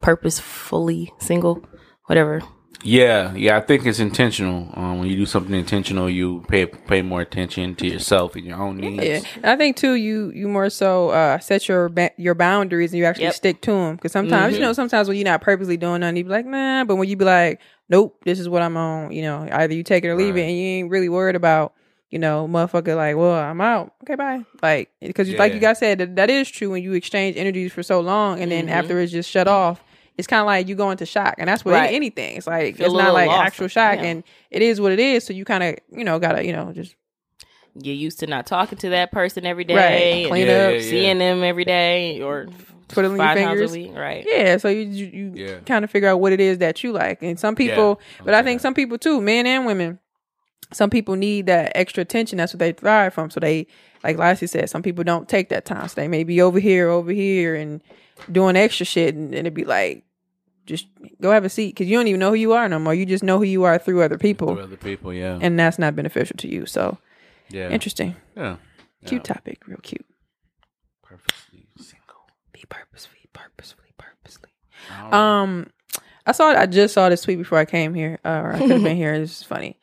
purposefully single, whatever. Yeah, yeah, I think it's intentional. Um, when you do something intentional, you pay pay more attention to yourself and your own needs. Yeah, and I think too, you you more so uh, set your ba- your boundaries and you actually Yep. stick to them. Because sometimes you know, sometimes when you're not purposely doing nothing, you be like, nah. But when you be like, nope, this is what I'm on. You know, either you take it or leave it, and you ain't really worried about. You know, motherfucker, like, well, I'm out. Okay, bye. Like, because like you Yeah. guys said, that, that is true when you exchange energies for so long, and then mm-hmm. after it's just shut off, it's kind of like you go into shock, and that's what Right. anything. It's like Feel it's not like lost. actual shock, Yeah. and it is what it is. So you kind of, you know, gotta, you know, just You're used to not talking to that person every day, Right. and Clean Yeah, up, yeah, yeah. seeing them every day, or twiddling your five times fingers. right? Yeah, so you you, you Yeah. kind of figure out what it is that you like, and some people, Yeah, but I think some people too, men and women, some people need that extra attention. That's what they thrive from. So they, like Lassie said, some people don't take that time. So they may be over here, over here, and doing extra shit, and, and it'd be like, just go have a seat because you don't even know who you are no more. You just know who you are through other people, To other people, yeah, and that's not beneficial to you. So yeah, interesting, yeah. cute Yeah. topic, real cute. Purposely single. Be purposefully, purposefully, purposely. Right. Um, I saw. I just saw this tweet before I came here, uh, or I could have been [laughs] here. This is funny.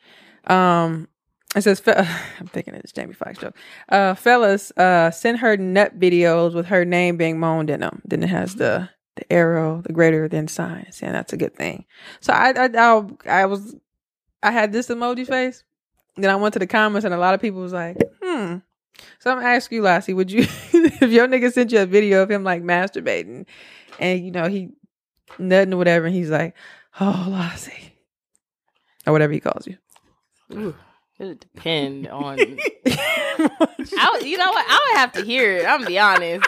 Um, it says, [sighs] "I'm thinking it's Jamie Foxx joke." Uh, fellas, uh, send her nut videos with her name being moaned in them. Then it has the the arrow, the greater than sign, saying that's a good thing. So I, I, I, I was, I had this emoji face. Then I went to the comments, and a lot of people was like, "Hmm." So I'm gonna ask you, Lassie, would you, [laughs] if your nigga sent you a video of him like masturbating, and you know he nothing or whatever, and he's like, "Oh, Lassie," or whatever he calls you. Ooh, it would depend on. [laughs] I, you know what? I would have to hear it. I'm gonna be honest.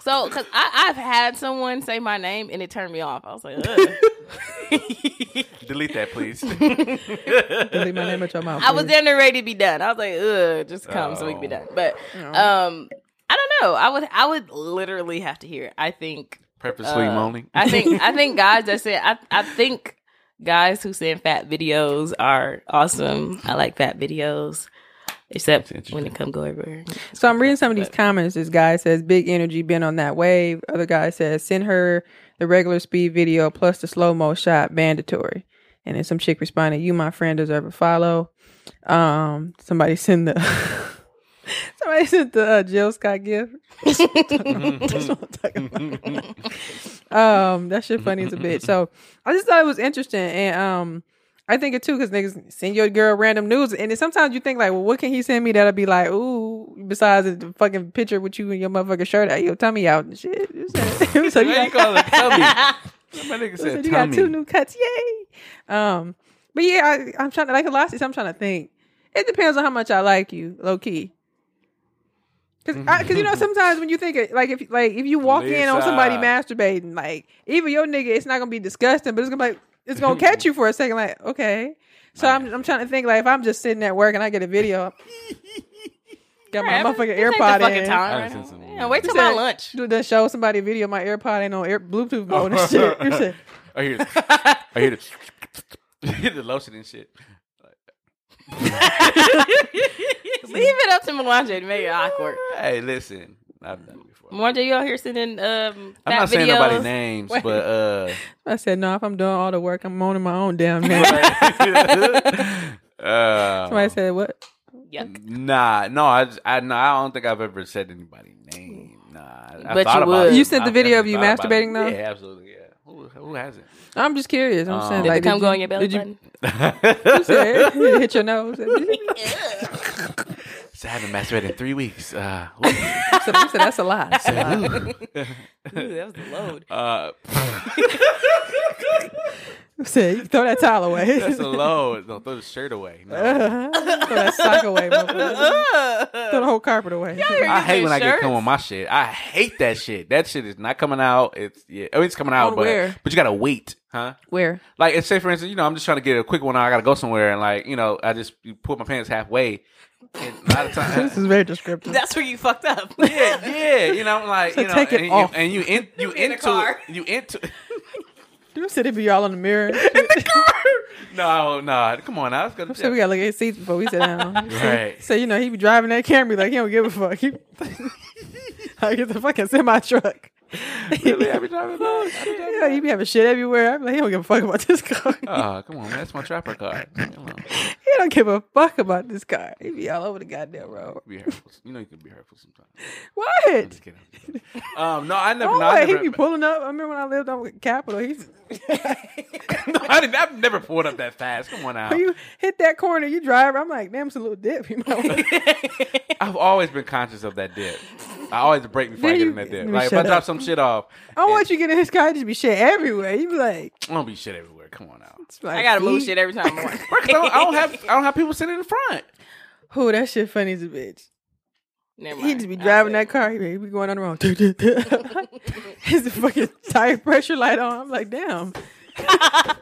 So, because I've had someone say my name and it turned me off. I was like, Ugh. [laughs] Delete that, please. [laughs] Delete my name at your mouth. I was please. then ready to be done. I was like, ugh, just come so we can be Oh. done. But um, I don't know. I would I would literally have to hear it. I think Purposely uh, moaning. I think I think guys that say I I think guys who send fat videos are awesome. I like fat videos. Except when it come go everywhere. So I'm reading some of these comments. This guy says, "Big energy, been on that wave." Other guy says, "Send her the regular speed video plus the slow mo shot, mandatory." And then some chick responded, "You, my friend, deserve a follow." Um, somebody send the [laughs] somebody sent the uh, Jill Scott gift. [laughs] That's what I'm talking about. [laughs] um, that shit funny as a bitch. So I just thought it was interesting, and um, I think it too because niggas send your girl random news, and then sometimes you think like, well, what can he send me that'll be like, ooh, besides the fucking picture with you and your motherfucking shirt out, your tummy out and shit. [laughs] So you Why you got, call it [laughs] tummy? My nigga so said you got two new cuts, yay! Um, but yeah, I, I'm trying to like a lot. I'm trying to think. It depends on how much I like you, low key. Cause, mm-hmm. cause you know sometimes when you think it, like if like if you walk in on somebody masturbating, like even your nigga, it's not gonna be disgusting, but it's gonna be like, it's gonna catch you for a second, like okay. So I'm I'm trying to think like if I'm just sitting at work and I get a video, got my Right, motherfucking this ain't the AirPod fucking in, time I right done now. seen some- Yeah, wait till You my said- lunch. do the show somebody a video, my AirPod ain't on air, Bluetooth [laughs] going and shit. You said, I hear, [laughs] it. I hear the, [laughs] I hear the lotion and shit. Leave it up to Mwanje to make it awkward. Hey, listen, I've done it before. Mwanje, you out here sending um I'm fat not saying videos? nobody's names, but uh, I said no. If I'm doing all the work, I'm owning my own damn [laughs] name. uh, Somebody said what? Yuck. Nah, no, I, I, no, I don't think I've ever said anybody's name. Nah, I, I But thought you would. it. You sent the video of you masturbating, though? Yeah, absolutely. Yeah, who, who hasn't? I'm just curious. I'm Um, saying Did like, Did it come go on your belly did you- button? [laughs] you said, hit your nose. so I haven't masturbated in three weeks. Uh, [laughs] So you said that's a lie. That's a lie. Ooh, that was the load. uh, [laughs] You said, you throw that towel away. [laughs] that's a low. No, throw the shirt away. No. Uh-huh. throw that sock away, motherfucker. [laughs] throw the whole carpet away. I hate when I get shirts. come on my shit. I hate that shit. That shit is not coming out. It's yeah, I mean, it's coming out, On but where? but you gotta wait, huh? Where? Like, and say for instance, you know, I'm just trying to get a quick one. I gotta go somewhere, and like, you know, I just put my pants halfway. And a lot of [laughs] This is very descriptive. That's where you fucked up. yeah, yeah, you know, like So you know, take it and, off. You, and you in, you into car. you into. You said it be all in the mirror. [laughs] In the car. [laughs] No, no, come on I was gonna, So we gotta look at seats before we sit down. [laughs] Right. So you know he be driving that Camry like he don't give a fuck. He, like it's a fucking semi truck. Really? I be driving that? I be driving Yeah, he be having shit everywhere. I'm like, he don't give a fuck about this car. Oh, come on, man. That's my trapper car. Come on. He don't give a fuck about this car. He be all over the goddamn road. Be hurtful. You know you can be hurtful sometimes. [laughs] What? I'm just kidding. I'm just kidding. Um, no, I never. Oh, no, I wait, he never, be [laughs] pulling up. I remember when I lived on Capitol. He's [laughs] no, I didn't, I've never pulled up that fast. Come on now. when you hit that corner, you drive. I'm like, damn, it's a little dip. You know? I've always been conscious of that dip. I always break before I get you- in that dip. Like if I drop up. some shit off, I want you to get in his car. Just be shit everywhere. You be like, I don't be shit everywhere. Come on now. it's like I gotta move shit every time I'm [laughs] on. 'Cause I don't, I don't have I don't have people sitting in the front. Who that shit funny as a bitch. He just be driving that car. He be, going on the road. [laughs] His [laughs] fucking tire pressure light on. I'm like, damn. Yeah,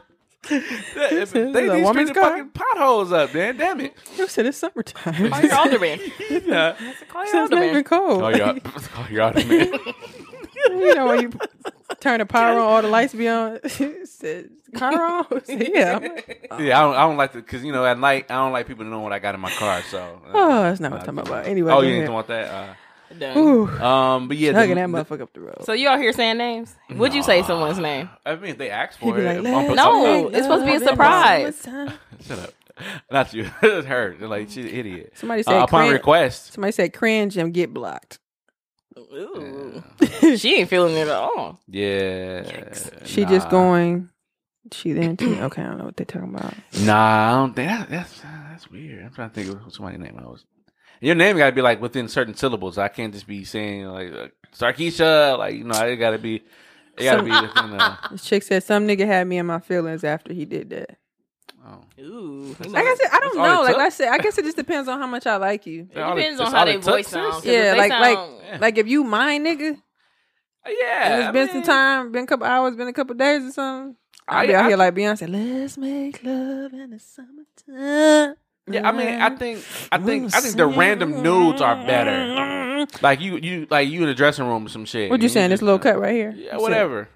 they is a need woman's the car? fucking potholes up, man. Damn it. You said it's summertime. Call your alderman. Yeah. Call your So it's not even alderman. cold. Oh, you're out. Oh, you're out of me. You know when you [laughs] turn the power on, all the lights be on. [laughs] It car on. Said, [laughs] yeah. I'm Yeah, I don't. I don't like to because you know at night I don't like people to know what I got in my car. So. uh, oh, that's not what I'm talking about. Anyway, Oh, you ahead. didn't want that. Done. Uh, um, but yeah, the- hugging that motherfucker up the road. So you all here saying names? Would you say someone's name? I mean, if they asked for it. like, I'm- I'm- "Let's No, it's supposed to be a love in the surprise. Shut up. Not you. it's her. Like she's an idiot. Somebody said Uh, upon cringe- request. Somebody said cringe and get blocked. Ooh. [laughs] she ain't feeling it at all. Yeah. She just going. She then [clears throat] too. Okay, I don't know what they're talking about. Nah, I don't think that, that's that's weird. I'm trying to think of somebody's name I was. Your name got to be like within certain syllables. I can't just be saying like uh, Sarkeisha. Like you know, it got to be. It got to be within. Uh, [laughs] This chick said some nigga had me in my feelings after he did that. Oh. Ooh. Like I said, I don't know. Like? I said, I guess it just depends on how much I like you. It depends on how they it voice sis? Yeah, like like like if you mine, nigga, uh, Yeah, and it's I been some time, been a couple hours, been a couple days or something. I'll I- be out I- here like Beyonce. Let's make love in the summertime. Yeah, I mean, I think, I think, I think the random nudes are better. Like you, you, like you in the dressing room or some shit. What you saying? This just- little cut right here. Yeah, whatever.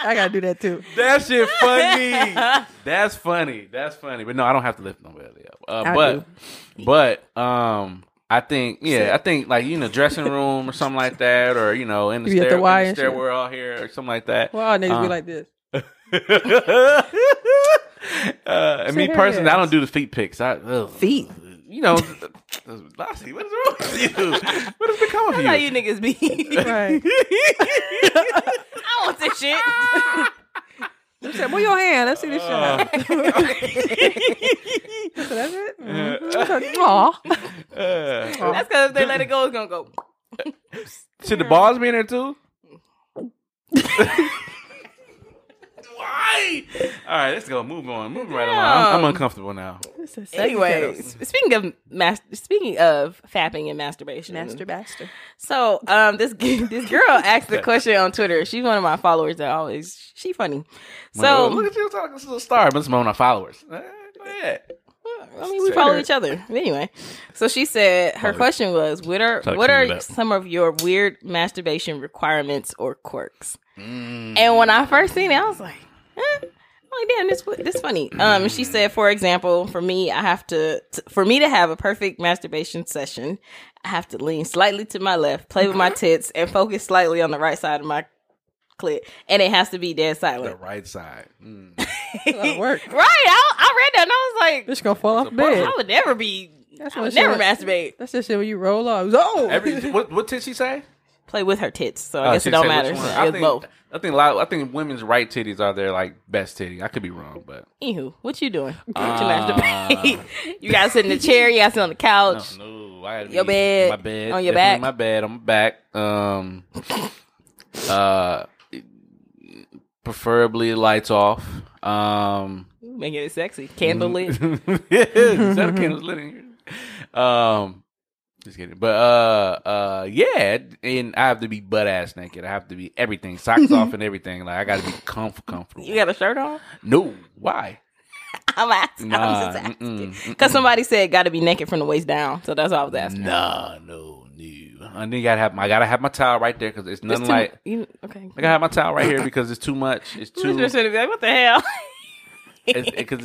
I gotta do that too. That shit funny. [laughs] That's funny. That's funny. But no, I don't have to lift nobody up. Uh, I but, but, um, I think, yeah, I think like you in the dressing room or something like that, or you know, in the, at the in the stairwell here or something like that. Well, all niggas Uh, be like this. [laughs] uh, and me personally, I don't do the feet pics. I ugh. Feet. You know, Lassie, what is wrong with you? What has become of you? how you niggas be. [laughs] Right. I want this shit. [laughs] You said, move your hand. Let's see this shit. Uh, So [laughs] that's it. [laughs] Mhm. Aw. uh, That's because if they let it go, it's gonna go. should the balls be in there too? Why? All right, let's go. Move on. Move right along. I'm, I'm uncomfortable now. It's a second Anyways, speaking of mas- speaking of fapping and masturbation, Master Baster. So, um, this this girl asked the question on Twitter. She's one of my followers that always she funny. So So, look at you talking to a star, but it's one of my followers. Eh, Go ahead. I mean, we follow each other. Anyway, so she said her question was, "What are Try to what clean it are up. some of your weird masturbation requirements or quirks?" Mm. And when I first seen it, I was like, eh. I'm like, damn, this this funny. Um, she said, for example, for me, I have to, t- for me to have a perfect masturbation session, I have to lean slightly to my left, play with my tits, and focus slightly on the right side of my clit, and it has to be dead silent. The right side. Mm. [laughs] a lot work. Right? I, I read that and I was like, Bitch gonna fall off a bed. I would never be. That's I what would she never like- masturbate. That's just shit when you roll off. Oh, Every, what, what did she say? Play with her tits, so I Oh, guess it don't matter. one. I think, both. I think a lot. I think women's right titties are their like best titty. I could be wrong, but Anywho, what you doing [laughs] Uh, masturbate? [laughs] you gotta sit in the chair. You gotta sit on the couch. no. I gotta Your be bed, my bed, on your back. my bed, on my back. Um, [laughs] uh, preferably lights off. Um, Making it sexy, candle lit. yeah, set of candles lit in here. Um, just kidding. But uh, uh, yeah, and I have to be butt ass naked. I have to be everything, socks off [laughs] and everything. Like I got to be comf- comfortable. You got a shirt on? no, why? [laughs] I'm asking. I'm just asking. Because somebody said got to be naked from the waist down. So that's what I was asking. Nah, no, no. I need gotta have. my I gotta have my towel right there because it's It's nothing too- like. you, okay. I gotta have my towel right here because it's too much. It's [laughs] too. Listener should be like, what the hell? Because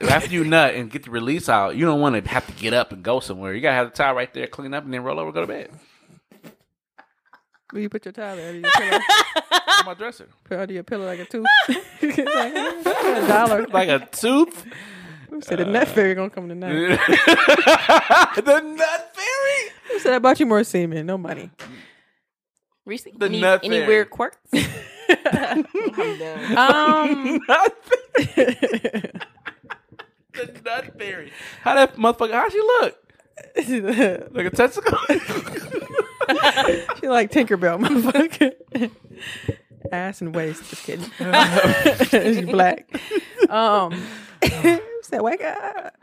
after you nut and get the release out, you don't want to have to get up and go somewhere. You gotta have the towel right there, clean up, and then roll over, go to bed. Will you put your towel? Under your pillow, On [laughs] my dresser, put under your pillow like a tooth. [laughs] like, a dollar. like a tooth. Who said the nut fairy gonna come tonight? [laughs] the nut fairy. Who said I bought you more semen? No money. Reese, The any, nut any fairy. weird quirks? I'm done. Um, [laughs] Nut fairy. the nut fairy. How that motherfucker? How she look? she [laughs] Like a testicle? She like Tinkerbell, motherfucker. Ass and waist. Just kidding. [laughs] She's black. Um, said wake up.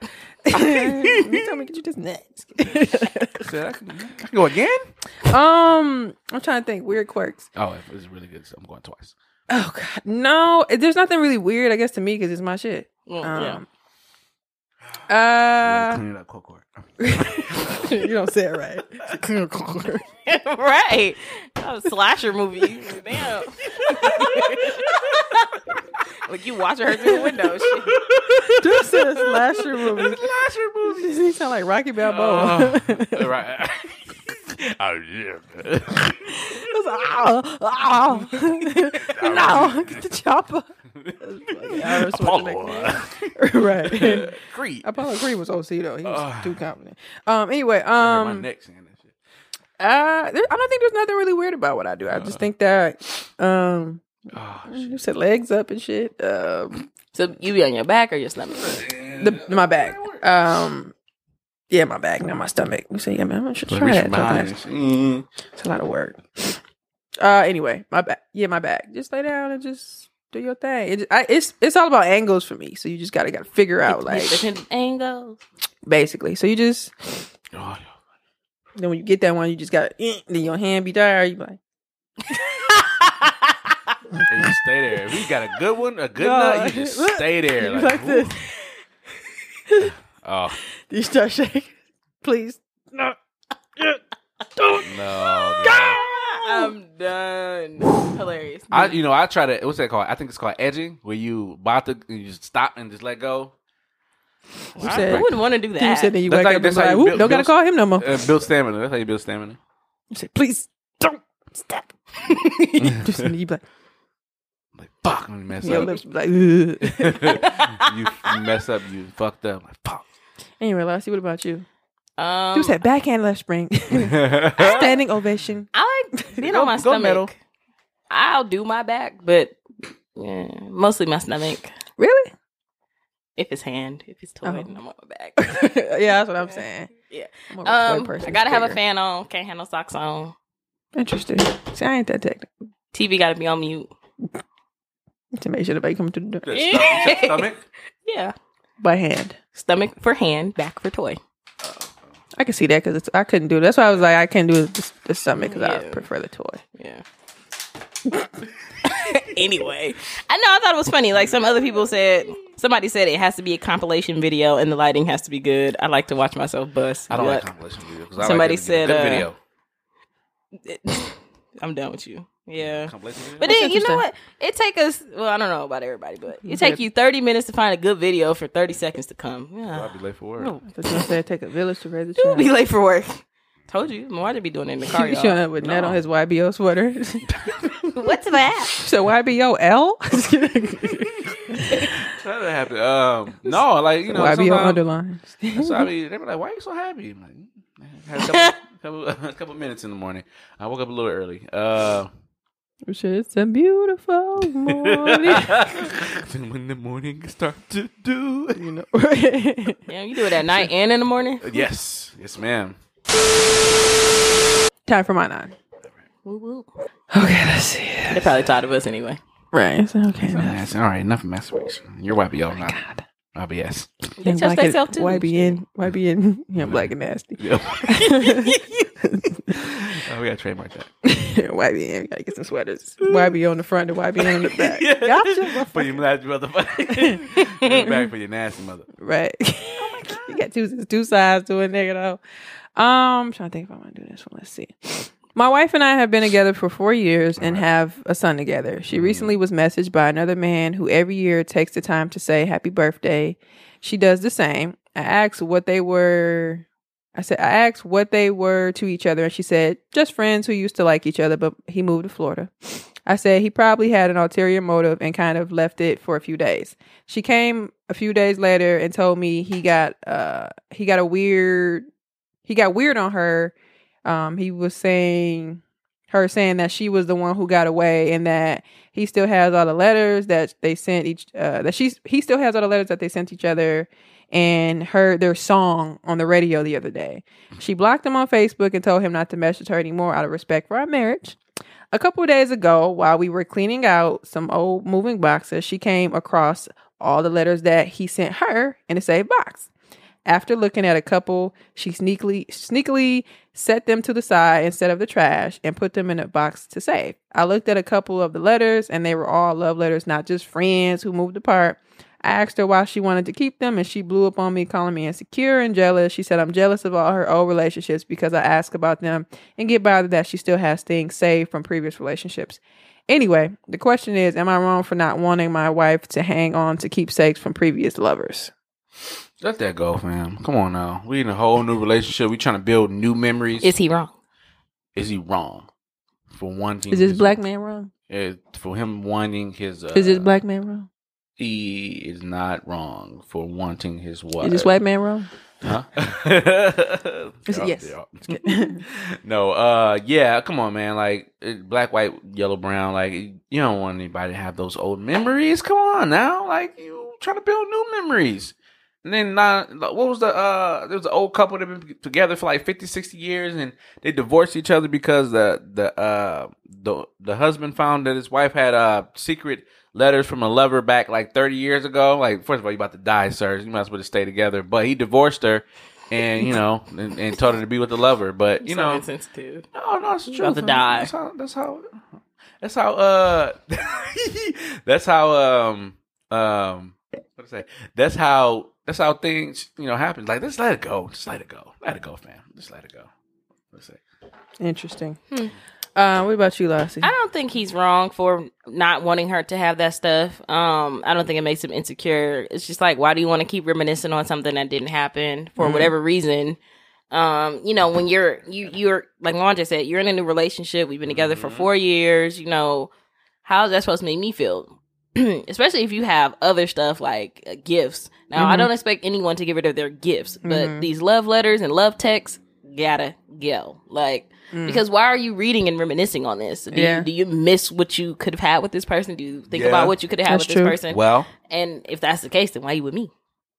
You told me get you this next. Said, I, can, I can go again. um, I'm trying to think weird quirks. Oh, it was really good. So I'm going twice. Oh God, no. There's nothing really weird, I guess, to me because it's my shit. Yeah. Um, uh, Clean it up, quick, quick. [laughs] you don't say it right. [laughs] right. That was a slasher movie. Damn. [laughs] like you watching her through the window. Shit. Just said a slasher movie. Slasher movie. Doesn't he sound like Rocky Balboa? Oh, right. oh yeah. It's like, "Ah, ah." no, get the chopper. Arnold Schwarzenegger. [laughs] right. [laughs] Creed. Apollo Creed was OC though. He was Ugh. too confident. Um. Anyway. my Um. neck saying that shit. Uh. there- I don't think there's nothing really weird about what I do. I just think that um. Oh, You said legs up and shit. Um. So you be on your back or your stomach? The my back. Um. Yeah, my back, not my stomach. You say, yeah, man, I should try that. sometimes. Mm. It's a lot of work. Uh, anyway, my back. Yeah, my back. Just lay down and just do your thing. It, I, it's it's all about angles for me. So you just gotta gotta figure out like Different angles. basically. So you just Oh, then when you get that one, you just got to eh, then your hand be tired. You be like and you stay there. If you got a good one, a good No, nut, you just [laughs] stay there. you Like, like this. ooh. Oh You start shaking. Please. No. Don't. No. God. I'm done. Hilarious. I, you know, I try to. What's that called? I think it's called edging, where you about to you just stop and just let go. You I said, wouldn't want to do that. you said then you That's wake like- up and that's be how like, you "Whoop, build- don't gotta build- call him no more. Uh, build stamina. That's how you build stamina. You say, please don't stop. [laughs] just and you be like, Like fuck, when you mess your up. lips be like. "Ugh." [laughs] you mess up. You fucked up. Like fuck. anyway, Lassie, what about you? Um, You said backhand left spring, [laughs] standing ovation. I like [laughs] being Go- on my go stomach. middle. I'll do my back, but yeah, mostly my stomach. Really? If it's hand, if it's toy, Oh. then I'm on my back. [laughs] yeah, that's what I'm saying. Yeah. I'm more toy Um, person. I gotta have a fan on. Can't handle socks on. Interesting. See, I ain't that technical. TV gotta be on mute. To make sure the baby come to the door The the stomach. Yeah. by hand. Stomach for hand, back for toy. I can see that because I couldn't do it. That's why I was like, I can't do the, the stomach because I prefer the toy. Yeah. [laughs] anyway, I know I thought it was funny. Like some other people said, somebody said it has to be a compilation video and the lighting has to be good. I like to watch myself bust. I don't like compilation videos. 'cause I Somebody like to get a said, good uh, video. [laughs] I'm done with you. Yeah. Compilation? But then you know what? It take us. Well, I don't know about everybody, but it take you 30 minutes to find a good video for 30 seconds to come. Yeah. I'll be late for work. No, I was gonna say, take a village to raise a child. you'll be late for work. Told you, more to be doing it in the car. He's showing up with net on his YBO sweater. [laughs] What's that? so YBO L? [laughs] That didn't happen. Um, no, like you know, YBO sometimes- underlines. So I mean, they were like, "Why are you so happy?" I'm like, "Mm, had a couple, [laughs] couple, a couple minutes in the morning. I woke up a little early. Uh, It's a beautiful morning. [laughs] then when the morning starts to do, you know. Yeah, [laughs] you do it at night and in the morning. Uh, yes, yes, ma'am. Time for my nine. Woo woo. Okay, let's see. They're probably tired of us anyway. Right. so, Okay. now. That's all right. Enough of masturbation. You're YBO, oh not IBS. They Young touch black and- themselves too. YBN. YBN. [laughs] Yeah, black and nasty. Yep. Oh, we gotta trademark that. [laughs] YBN, gotta get some sweaters. YB on the front and YBN on the back. [laughs] Gotcha. For your nasty motherfucker. [laughs] back for your nasty mother. Right. Oh my god. You got two two sides to a nigga though. Um, I'm trying to think if I want to do this one. Let's see. My wife and I have been together for four years and have a son together. She recently was messaged by another man who every year takes the time to say happy birthday. She does the same. I asked what they were. I said I asked what they were to each other, and she said just friends who used to like each other, but he moved to Florida. I said he probably had an ulterior motive and kind of left it for a few days. She came a few days later and told me he got uh he got a weird he got weird on her. Um he was saying her saying that she was the one who got away and that he still has all the letters that they sent each uh that she's he still has all the letters that they sent each other and heard their song on the radio the other day. She blocked him on Facebook and told him not to message her anymore out of respect for our marriage. A couple days ago, while we were cleaning out some old moving boxes, she came across all the letters that he sent her in a saved box. After looking at a couple, she sneakily sneakily set them to the side instead of the trash and put them in a box to save. I looked at a couple of the letters and they were all love letters, not just friends who moved apart. I asked her why she wanted to keep them and she blew up on me calling me insecure and jealous. She said I'm jealous of all her old relationships because I ask about them and get bothered that she still has things saved from previous relationships. Anyway, the question is, am I wrong for not wanting my wife to hang on to keepsakes from previous lovers? Let that go, fam. Come on now. We in a whole new relationship. We trying to build new memories. Is he wrong? Is he wrong for wanting? Is this his- black man wrong? uh, for him wanting his? Uh, Is this black man wrong? He is not wrong for wanting his wife. Is this white man wrong? Huh? [laughs] Is it- yes. [laughs] no, uh, yeah, come on, man. Like black, white, yellow, brown. Like you don't want anybody to have those old memories. Come on now, like you trying to build new memories. And then not what was the uh there was an old couple that been together for like 50, 60 years and they divorced each other because the the uh the the husband found that his wife had uh secret letters from a lover back like 30 years ago. Like first of all, you about to die, sir. You might as well just stay together. But he divorced her and you know [laughs] and, and told her to be with the lover. But you know insensitive. no, no, it's true. about to die. That's how. That's how. That's how. Uh, [laughs] that's how. Um. Um. What to say? That's how. That's how things. You know, happen. Like, just let it go. Just let it go. Let it go, fam. Just let it go. Let's say. Interesting. Uh, what about you, Lassie? I don't think he's wrong for not wanting her to have that stuff. Um, I don't think it makes him insecure. It's just like, why do you want to keep reminiscing on something that didn't happen for whatever reason? Um, you know, when you're you you're like just said, you're in a new relationship. We've been together for four years. You know, how is that supposed to make me feel? [clears throat] Especially if you have other stuff like uh, gifts. Now, I don't expect anyone to get rid of their gifts, but these love letters and love texts gotta go. Like, because why are you reading and reminiscing on this? Do, Yeah. you, do you miss what you could have had with this person? Do you think Yeah. about what you could have had That's with true. this person? Well. and if that's the case, then why are you with me?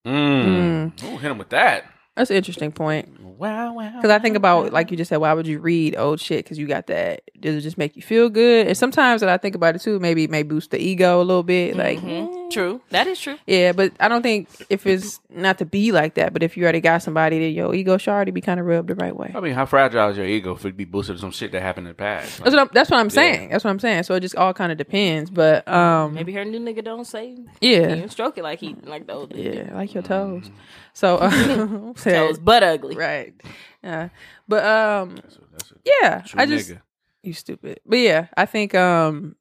Mm. Ooh, hit him with that. That's an interesting point. Wow. Wow. Because I think about, like you just said, why would you read old shit? Because you got that. Does it just make you feel good? And sometimes that I think about it too, maybe it may boost the ego a little bit. Like, Mm-hmm. True, that is true. yeah, but I don't think if it's not to be like that, but if you already got somebody that your ego should already be kind of rubbed the right way. I mean, how fragile is your ego if it be boosted some shit that happened in the past? That's what I'm, that's what I'm saying. That's what I'm saying. So it just all kind of depends. But um, Maybe her new nigga don't say yeah, you stroke it like he like the old nigga. yeah, like your toes. So [laughs] [laughs] um, Toes but ugly. right, yeah. But um, That's a, that's a yeah, true I just nigga. you stupid. But yeah, I think um,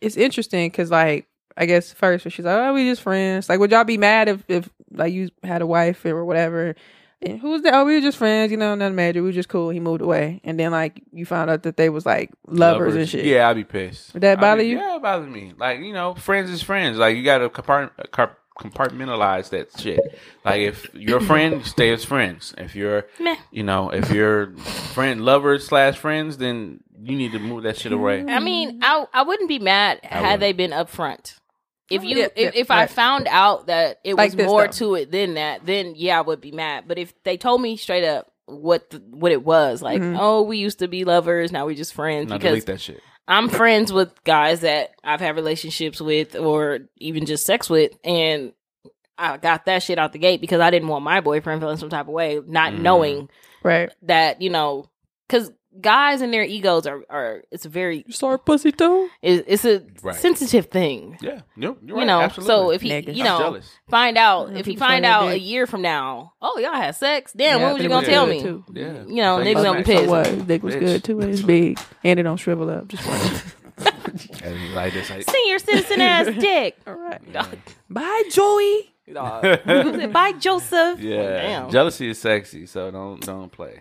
it's interesting because like I guess first she's like, oh, we just friends. Like, would y'all be mad if if like you had a wife or whatever? And who's that? Oh, we were just friends, you know, nothing major. We were just cool. He moved away, and then like you found out that they was like lovers, and shit. Yeah, I'd be pissed. Would that I'd bother be- you? Yeah, it bothers me. Like you know, friends is friends. Like you got to compart- car- compartmentalize that shit. Like if you're friend, [coughs] you stay as friends. If you're, Meh. you know, if you're friend lovers slash friends, then you need to move that shit away. I mean, I I wouldn't be mad I had wouldn't. they been upfront. If you Yeah, if, yeah, if I right. found out that it Like was more though. to it than that, then yeah, I would be mad. But if they told me straight up what the, what it was, like, Mhm. oh, we used to be lovers, now we're just friends, Now because delete that shit. I'm friends with guys that I've had relationships with or even just sex with and I got that shit out the gate because I didn't want my boyfriend feeling some type of way, not Mm. knowing Right. that, you know, because guys and their egos are are it's a very Sorry, pussy too. it's, it's a Right. sensitive thing. Yeah, you're, you're you right. know, Absolutely. so if he, Niggas. you know, find out if he find out a year from now, oh y'all had sex. Damn, Yeah, when was you gonna was tell me? too. yeah, You know, niggas gonna be pissed. So what? Dick was Bitch. good too, and it's [laughs] big, and it don't shrivel up. Just like [laughs] this, like, Senior citizen ass [laughs] dick. All right. Dog. Bye, Joey. Bye, Joseph. yeah, Damn. jealousy is sexy, so don't don't play.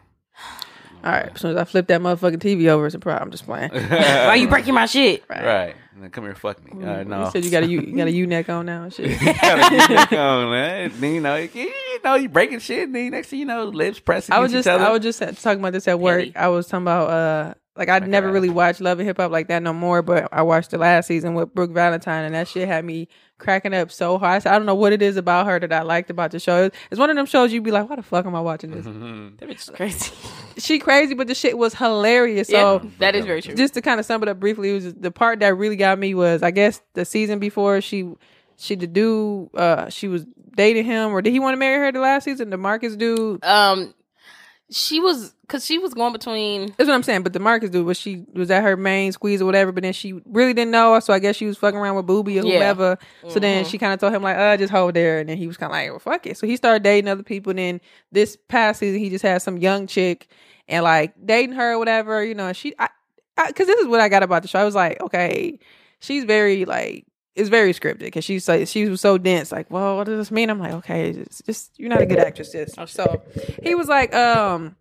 All right. As soon as I flip that motherfucking TV over, it's a problem. I'm just playing. [laughs] Why you breaking my shit? Right, and then come here, fuck me. Uh, no, You said you got a U, you got a [laughs] U neck on now and shit. [laughs] Come on, man. Then, you know, you, you know, you breaking shit. And then next thing you know, lips pressing. I was just each other. I was just talking about this at work. Petty. I was talking about uh like I never God. really watched Love and Hip Hop like that no more, but I watched the last season with Brooke Valentine and that shit had me cracking up so hard. I said, I don't know what it is about her that I liked about the show. It's one of them shows you'd be like, why the fuck am I watching this? That bitch is crazy. [laughs] she crazy, but the shit was hilarious. So that is very true. just to kind of sum it up briefly, it was the part that really got me was I guess the season before she she the dude uh she was dating him or did he want to marry her the last season? The Marcus dude. um, she was because she was going between. That's what I'm saying. But the Marcus dude was she was that her main squeeze or whatever, but then she really didn't know. So I guess she was fucking around with Booby or Yeah. whoever. So then Mhm. she kind of told him like, uh, just hold there. And then he was kind of like, well, fuck it. So he started dating other people. And then this past season, he just had some young chick and like dating her or whatever. You know, she, I, because this is what I got about the show. I was like, okay, she's very like. It's very scripted because she's like she was so dense. Like, well, what does this mean? I'm like, okay, it's just you're not a good actress, sis. So he was like, um,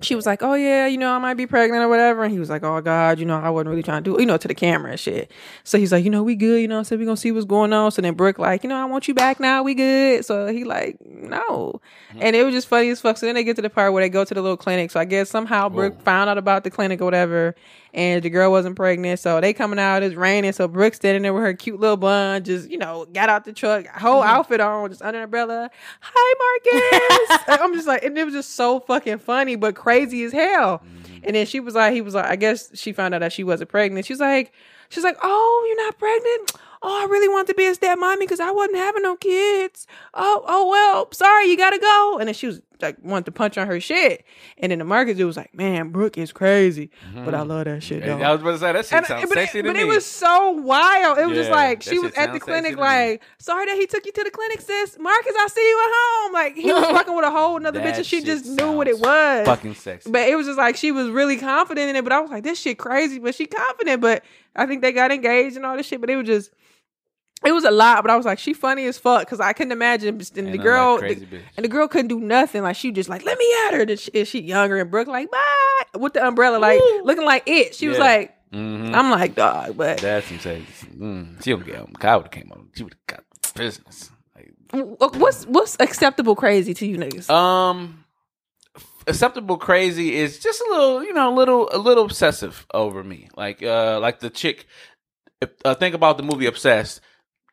she was like, "Oh yeah, you know, I might be pregnant or whatever," and he was like, "Oh God, you know, I wasn't really trying to do, you know, to the camera and shit." So he's like, "You know, we good, you know." So we gonna see what's going on. So then Brooke like, "You know, I want you back now. We good." So he like, "No," and it was just funny as fuck. So then they get to the part where they go to the little clinic. So I guess somehow Brooke found out about the clinic or whatever, and the girl wasn't pregnant. So they coming out, it's raining. So Brooke standing there with her cute little bun, just you know, got out the truck, whole mm-hmm. outfit on, just under an umbrella. Hi, Marcus. [laughs] I'm just like, and it was just so fucking funny, but crazy as hell. Mm-hmm. And then she was like, he was like, I guess she found out that she wasn't pregnant. She's like, she's like, oh, you're not pregnant. Oh, I really want to be a stepmommy because I wasn't having no kids. Oh, oh well, sorry, you gotta go. And then she was like, wanted to punch on her shit. And then the Marcus dude was like, man, Brooke is crazy, mm-hmm. but I love that shit. Though. I was about to say that shit And- sounds but sexy it, to but me. it was so wild. It was just like she was at the clinic, like, sorry that he took you to the clinic, sis. Marcus, I see you at home. Like he was [laughs] fucking with a whole another bitch, and she just knew what it was. fucking sexy. But it was just like she was really confident in it. But I was like, this shit crazy, but she confident. But I think they got engaged and all this shit. But it was just, it was a lot. But I was like, she funny as fuck because I couldn't imagine. And the girl, like the- and the girl couldn't do nothing. Like she just like, let me at her. And she, and she younger and Brooke like, bye with the umbrella, like looking like it. She was Yeah. like, Mhm. I'm like, dog, but That's some sexy. Mm, she don't get on. I would have came on. She would have got business. Like, What's what's acceptable crazy to you niggas? Um, acceptable crazy is just a little, you know, a little, a little obsessive over me. Like, uh, like the chick. If, uh, think about the movie Obsessed.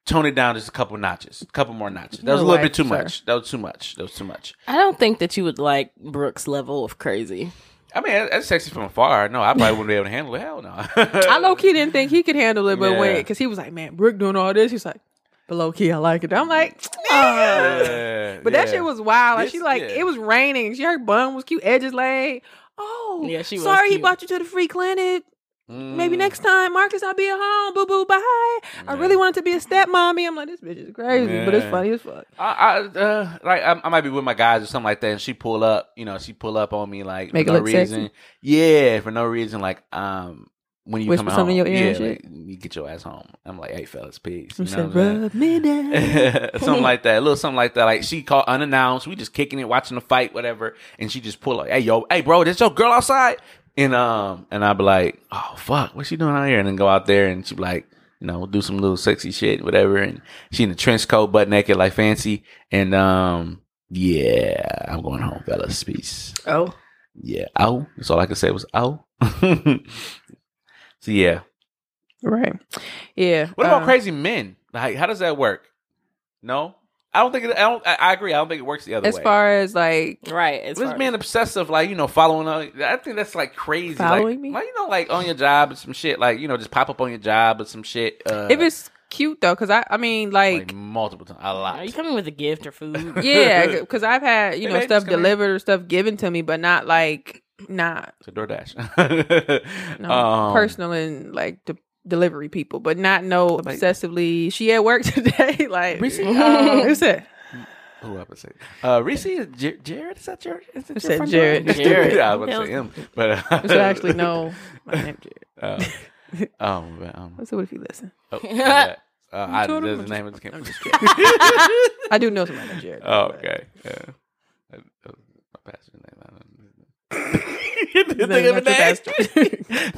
Tone it down just a couple notches, a couple more notches. That was a little way, bit too sir. much. That was too much. That was too much. I don't think that you would like Brooks' level of crazy. I mean, that's sexy from afar. No, I probably wouldn't be able to handle it. Hell no. [laughs] I low key didn't think he could handle it, but when Yeah. because he was like, man, Brooke doing all this, he's like, but low key, I like it. I'm like, nigga. [laughs] Yeah, oh. But that yeah. shit was wild. Like Yes, she like yeah. it was raining. She her bun was cute, edges laid. Oh, Yeah, she was sorry he brought you to the free clinic. Maybe Mm. next time, Marcus, I'll be at home. Boo boo, bye. I really wanted to be a stepmommy. I'm like, this bitch is crazy, but it's funny as fuck. I, I uh, like I, I might be with my guys or something like that, and she pull up, you know, she pull up on me like Make for no look sexy? reason. Yeah, for no reason. Like um, when you Whisper come home, in your ear yeah, like, you get your ass home. I'm like, hey fellas, peace. You know said, rub me down. [laughs] something like that, a little something like that. Like she called unannounced. We just kicking it, watching the fight, whatever, and she just pull up. Hey yo, hey bro, this your girl outside? And um, and I'd be like, oh fuck, what's she doing out here? And then go out there, and she'd be like, you know, do some little sexy shit, whatever. And she in a trench coat, butt naked, like fancy. And um, yeah, I'm going home, fellas. Peace. Oh, Yeah. Oh, that's all I could say was oh. [laughs] so yeah. right. Yeah. What about uh, crazy men? Like, how does that work? No, I don't think. It, I don't. I, I agree. I don't think it works the other As way. As far as like Right. As this man obsessive, like you know, following. On, I think that's like crazy. Following like, me? like, you know, like on your job and some shit. Like you know, just pop up on your job or some shit. Uh, if it's cute though, because I I mean like. like multiple times, a lot. Are you coming with a gift or food? [laughs] yeah, because I've had you know stuff delivered or stuff given to me, but not like not to DoorDash. [laughs] no, Um, personal and like de- delivery people, but not no obsessively. She at work [laughs] today, [laughs] like Reese? um, who's that? Who I would say? Uh, Reese, is J- Jared, is that Jared? Is It said friend Jared. Jared. [laughs] yeah, I was about to say him, but uh, So actually, no, my name Jared. Uh, um, but, um, Let's see what if you listen. oh, yeah. uh, I, told him there's I'm a name. I just can't. I'm just kidding. I do know somebody named Jared. Oh, but- okay. Yeah. That- that my pastor's name. I don't His Think name's of a not your name. pastor.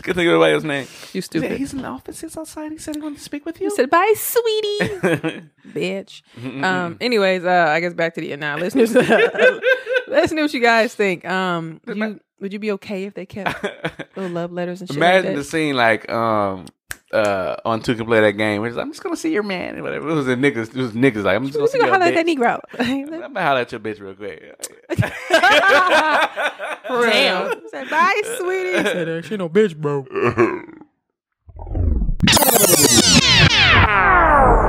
Good thing of anybody's name. you stupid. He's in the office. He's outside. He said he wanted to speak with He you. said, "Bye, sweetie, [laughs] bitch." Um. Anyways, uh, I guess back to the now, listeners. [laughs] let us know what you guys think. Um, you, would you be okay if they kept [laughs] little love letters and shit? Imagine like the that? scene like um uh on two can play that game. Where it's like, I'm just gonna see your man or whatever. It was a niggas. It was niggas like I'm just gonna Let see me your go holler at that. Negro. [laughs] I'm gonna holler at your bitch real quick. [laughs] Damn. Said, Bye, sweetie. Said, uh, she no bitch, bro. [laughs]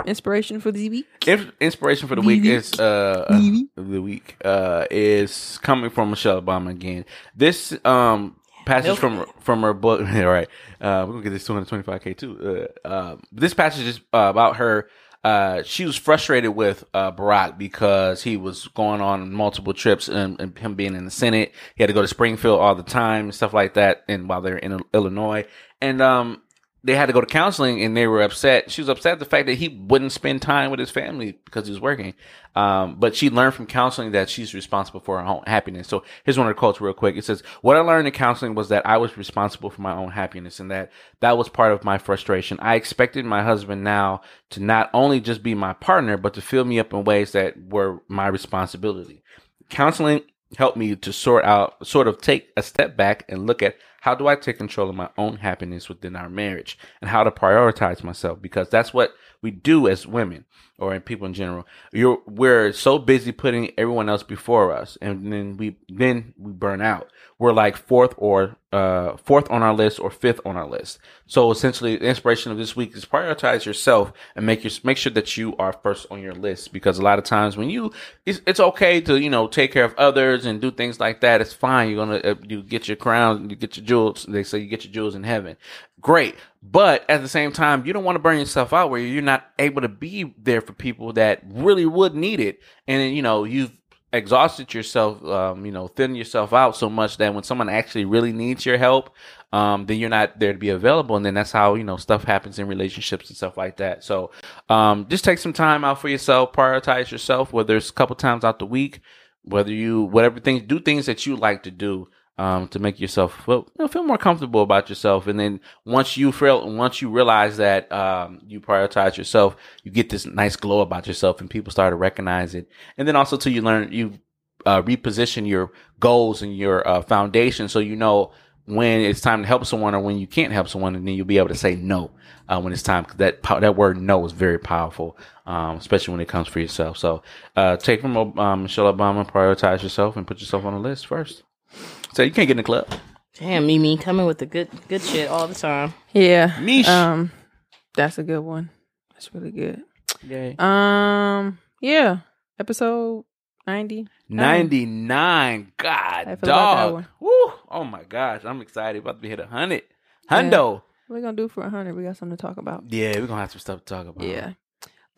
Inspiration for the week. Inf- inspiration for the week is uh, uh the week uh is coming from Michelle Obama again. This um passage from from her book. [laughs] All right, uh, we're gonna get this 225k too. Uh, uh, this passage is uh, about her. Uh, she was frustrated with uh, Barack because he was going on multiple trips and, and him being in the Senate. He had to go to Springfield all the time and stuff like that. And while they're in Illinois, and um, they had to go to counseling and they were upset. She was upset at the fact that he wouldn't spend time with his family because he was working. Um, but she learned from counseling that she's responsible for her own happiness. So here's one of the quotes real quick. It says, what I learned in counseling was that I was responsible for my own happiness and that that was part of my frustration. I expected my husband now to not only just be my partner, but to fill me up in ways that were my responsibility. Counseling helped me to sort out, sort of take a step back and look at how do I take control of my own happiness within our marriage and how to prioritize myself because that's what we do as women or in people in general. You're we're so busy putting everyone else before us and then we then we burn out. We're like fourth or uh fourth on our list or fifth on our list. So essentially the inspiration of this week is prioritize yourself and make your make sure that you are first on your list because a lot of times when you it's, it's okay to you know take care of others and do things like that. It's fine. You're gonna uh, you get your crown, you get your jewels. They say you get your jewels in heaven. Great, but at the same time, you don't want to burn yourself out where you're not able to be there for people that really would need it, and you know you've exhausted yourself, um, you know, thin yourself out so much that when someone actually really needs your help, um, then you're not there to be available. And then that's how, you know, stuff happens in relationships and stuff like that. So, um, just take some time out for yourself, prioritize yourself, whether it's a couple times out the week, whether you, whatever things, do things that you like to do. Um, to make yourself feel, you know, feel more comfortable about yourself, and then once you feel, once you realize that um, you prioritize yourself, you get this nice glow about yourself, and people start to recognize it. And then also, too, you learn you uh, reposition your goals and your uh, foundation so you know when it's time to help someone or when you can't help someone and then you'll be able to say no uh, when it's time. 'Cause that that word no is very powerful um, especially when it comes for yourself. So uh, take from um, Michelle Obama prioritize yourself and put yourself on the list first so you can't get in the club Damn, Mimi coming with the good good shit all the time. Yeah. Mish. Um, that's a good one. That's really good. Yeah. Um, yeah. Episode ninety. 99 god I feel about that dog one. Woo. oh my gosh I'm excited about to be hit a hundred hundo What we gonna do for a hundred? We got something to talk about. yeah we're gonna have some stuff to talk about Yeah.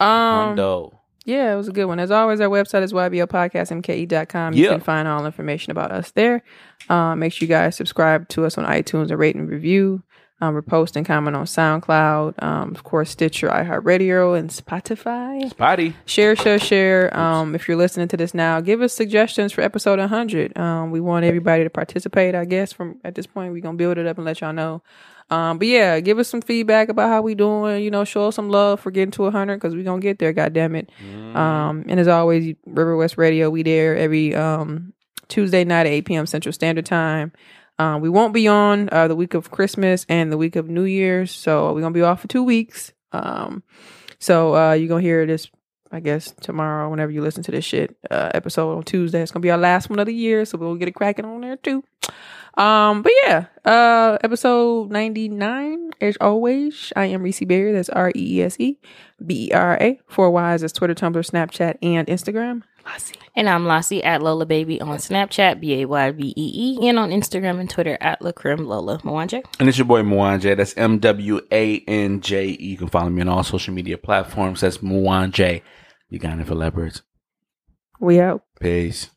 Um. hundo Yeah, it was a good one. As always, our website is ybopodcastmke.com. You Yeah. can find all information about us there. Um, make sure you guys subscribe to us on iTunes and rate and review. Um, repost and comment on SoundCloud. Um, of course, Stitcher, iHeartRadio, and Spotify. Spotty Share, share, share. Um, if you're listening to this now, give us suggestions for episode 100. Um, we want everybody to participate. I guess from at this point, we're gonna build it up and let y'all know. Um, but yeah, give us some feedback about how we doing. You know, show us some love for getting to 100 because we gonna get there. God damn it. Um, and as always, River West Radio, we there every um Tuesday night at 8 p.m. Central Standard Time. Um, we won't be on uh, the week of Christmas and the week of New Year's, so we're gonna be off for two weeks. Um, so uh, you're gonna hear this, I guess, tomorrow. Whenever you listen to this shit uh, episode on Tuesday, it's gonna be our last one of the year, so we'll get it cracking on there too. Um, but yeah, uh, episode 99, as always, I am Reese Berry. That's R E E S E B E R A. Four Y's. That's Twitter, Tumblr, Snapchat, and Instagram. Lassie. And I'm Lassie at Lola Baby on Snapchat, B A Y B E E, and on Instagram and Twitter at Lacrim Lola. Mwanje. And it's your boy Mwanje. That's M W A N J E. You can follow me on all social media platforms. That's Mwanje. You got it for leopards. We out. Peace.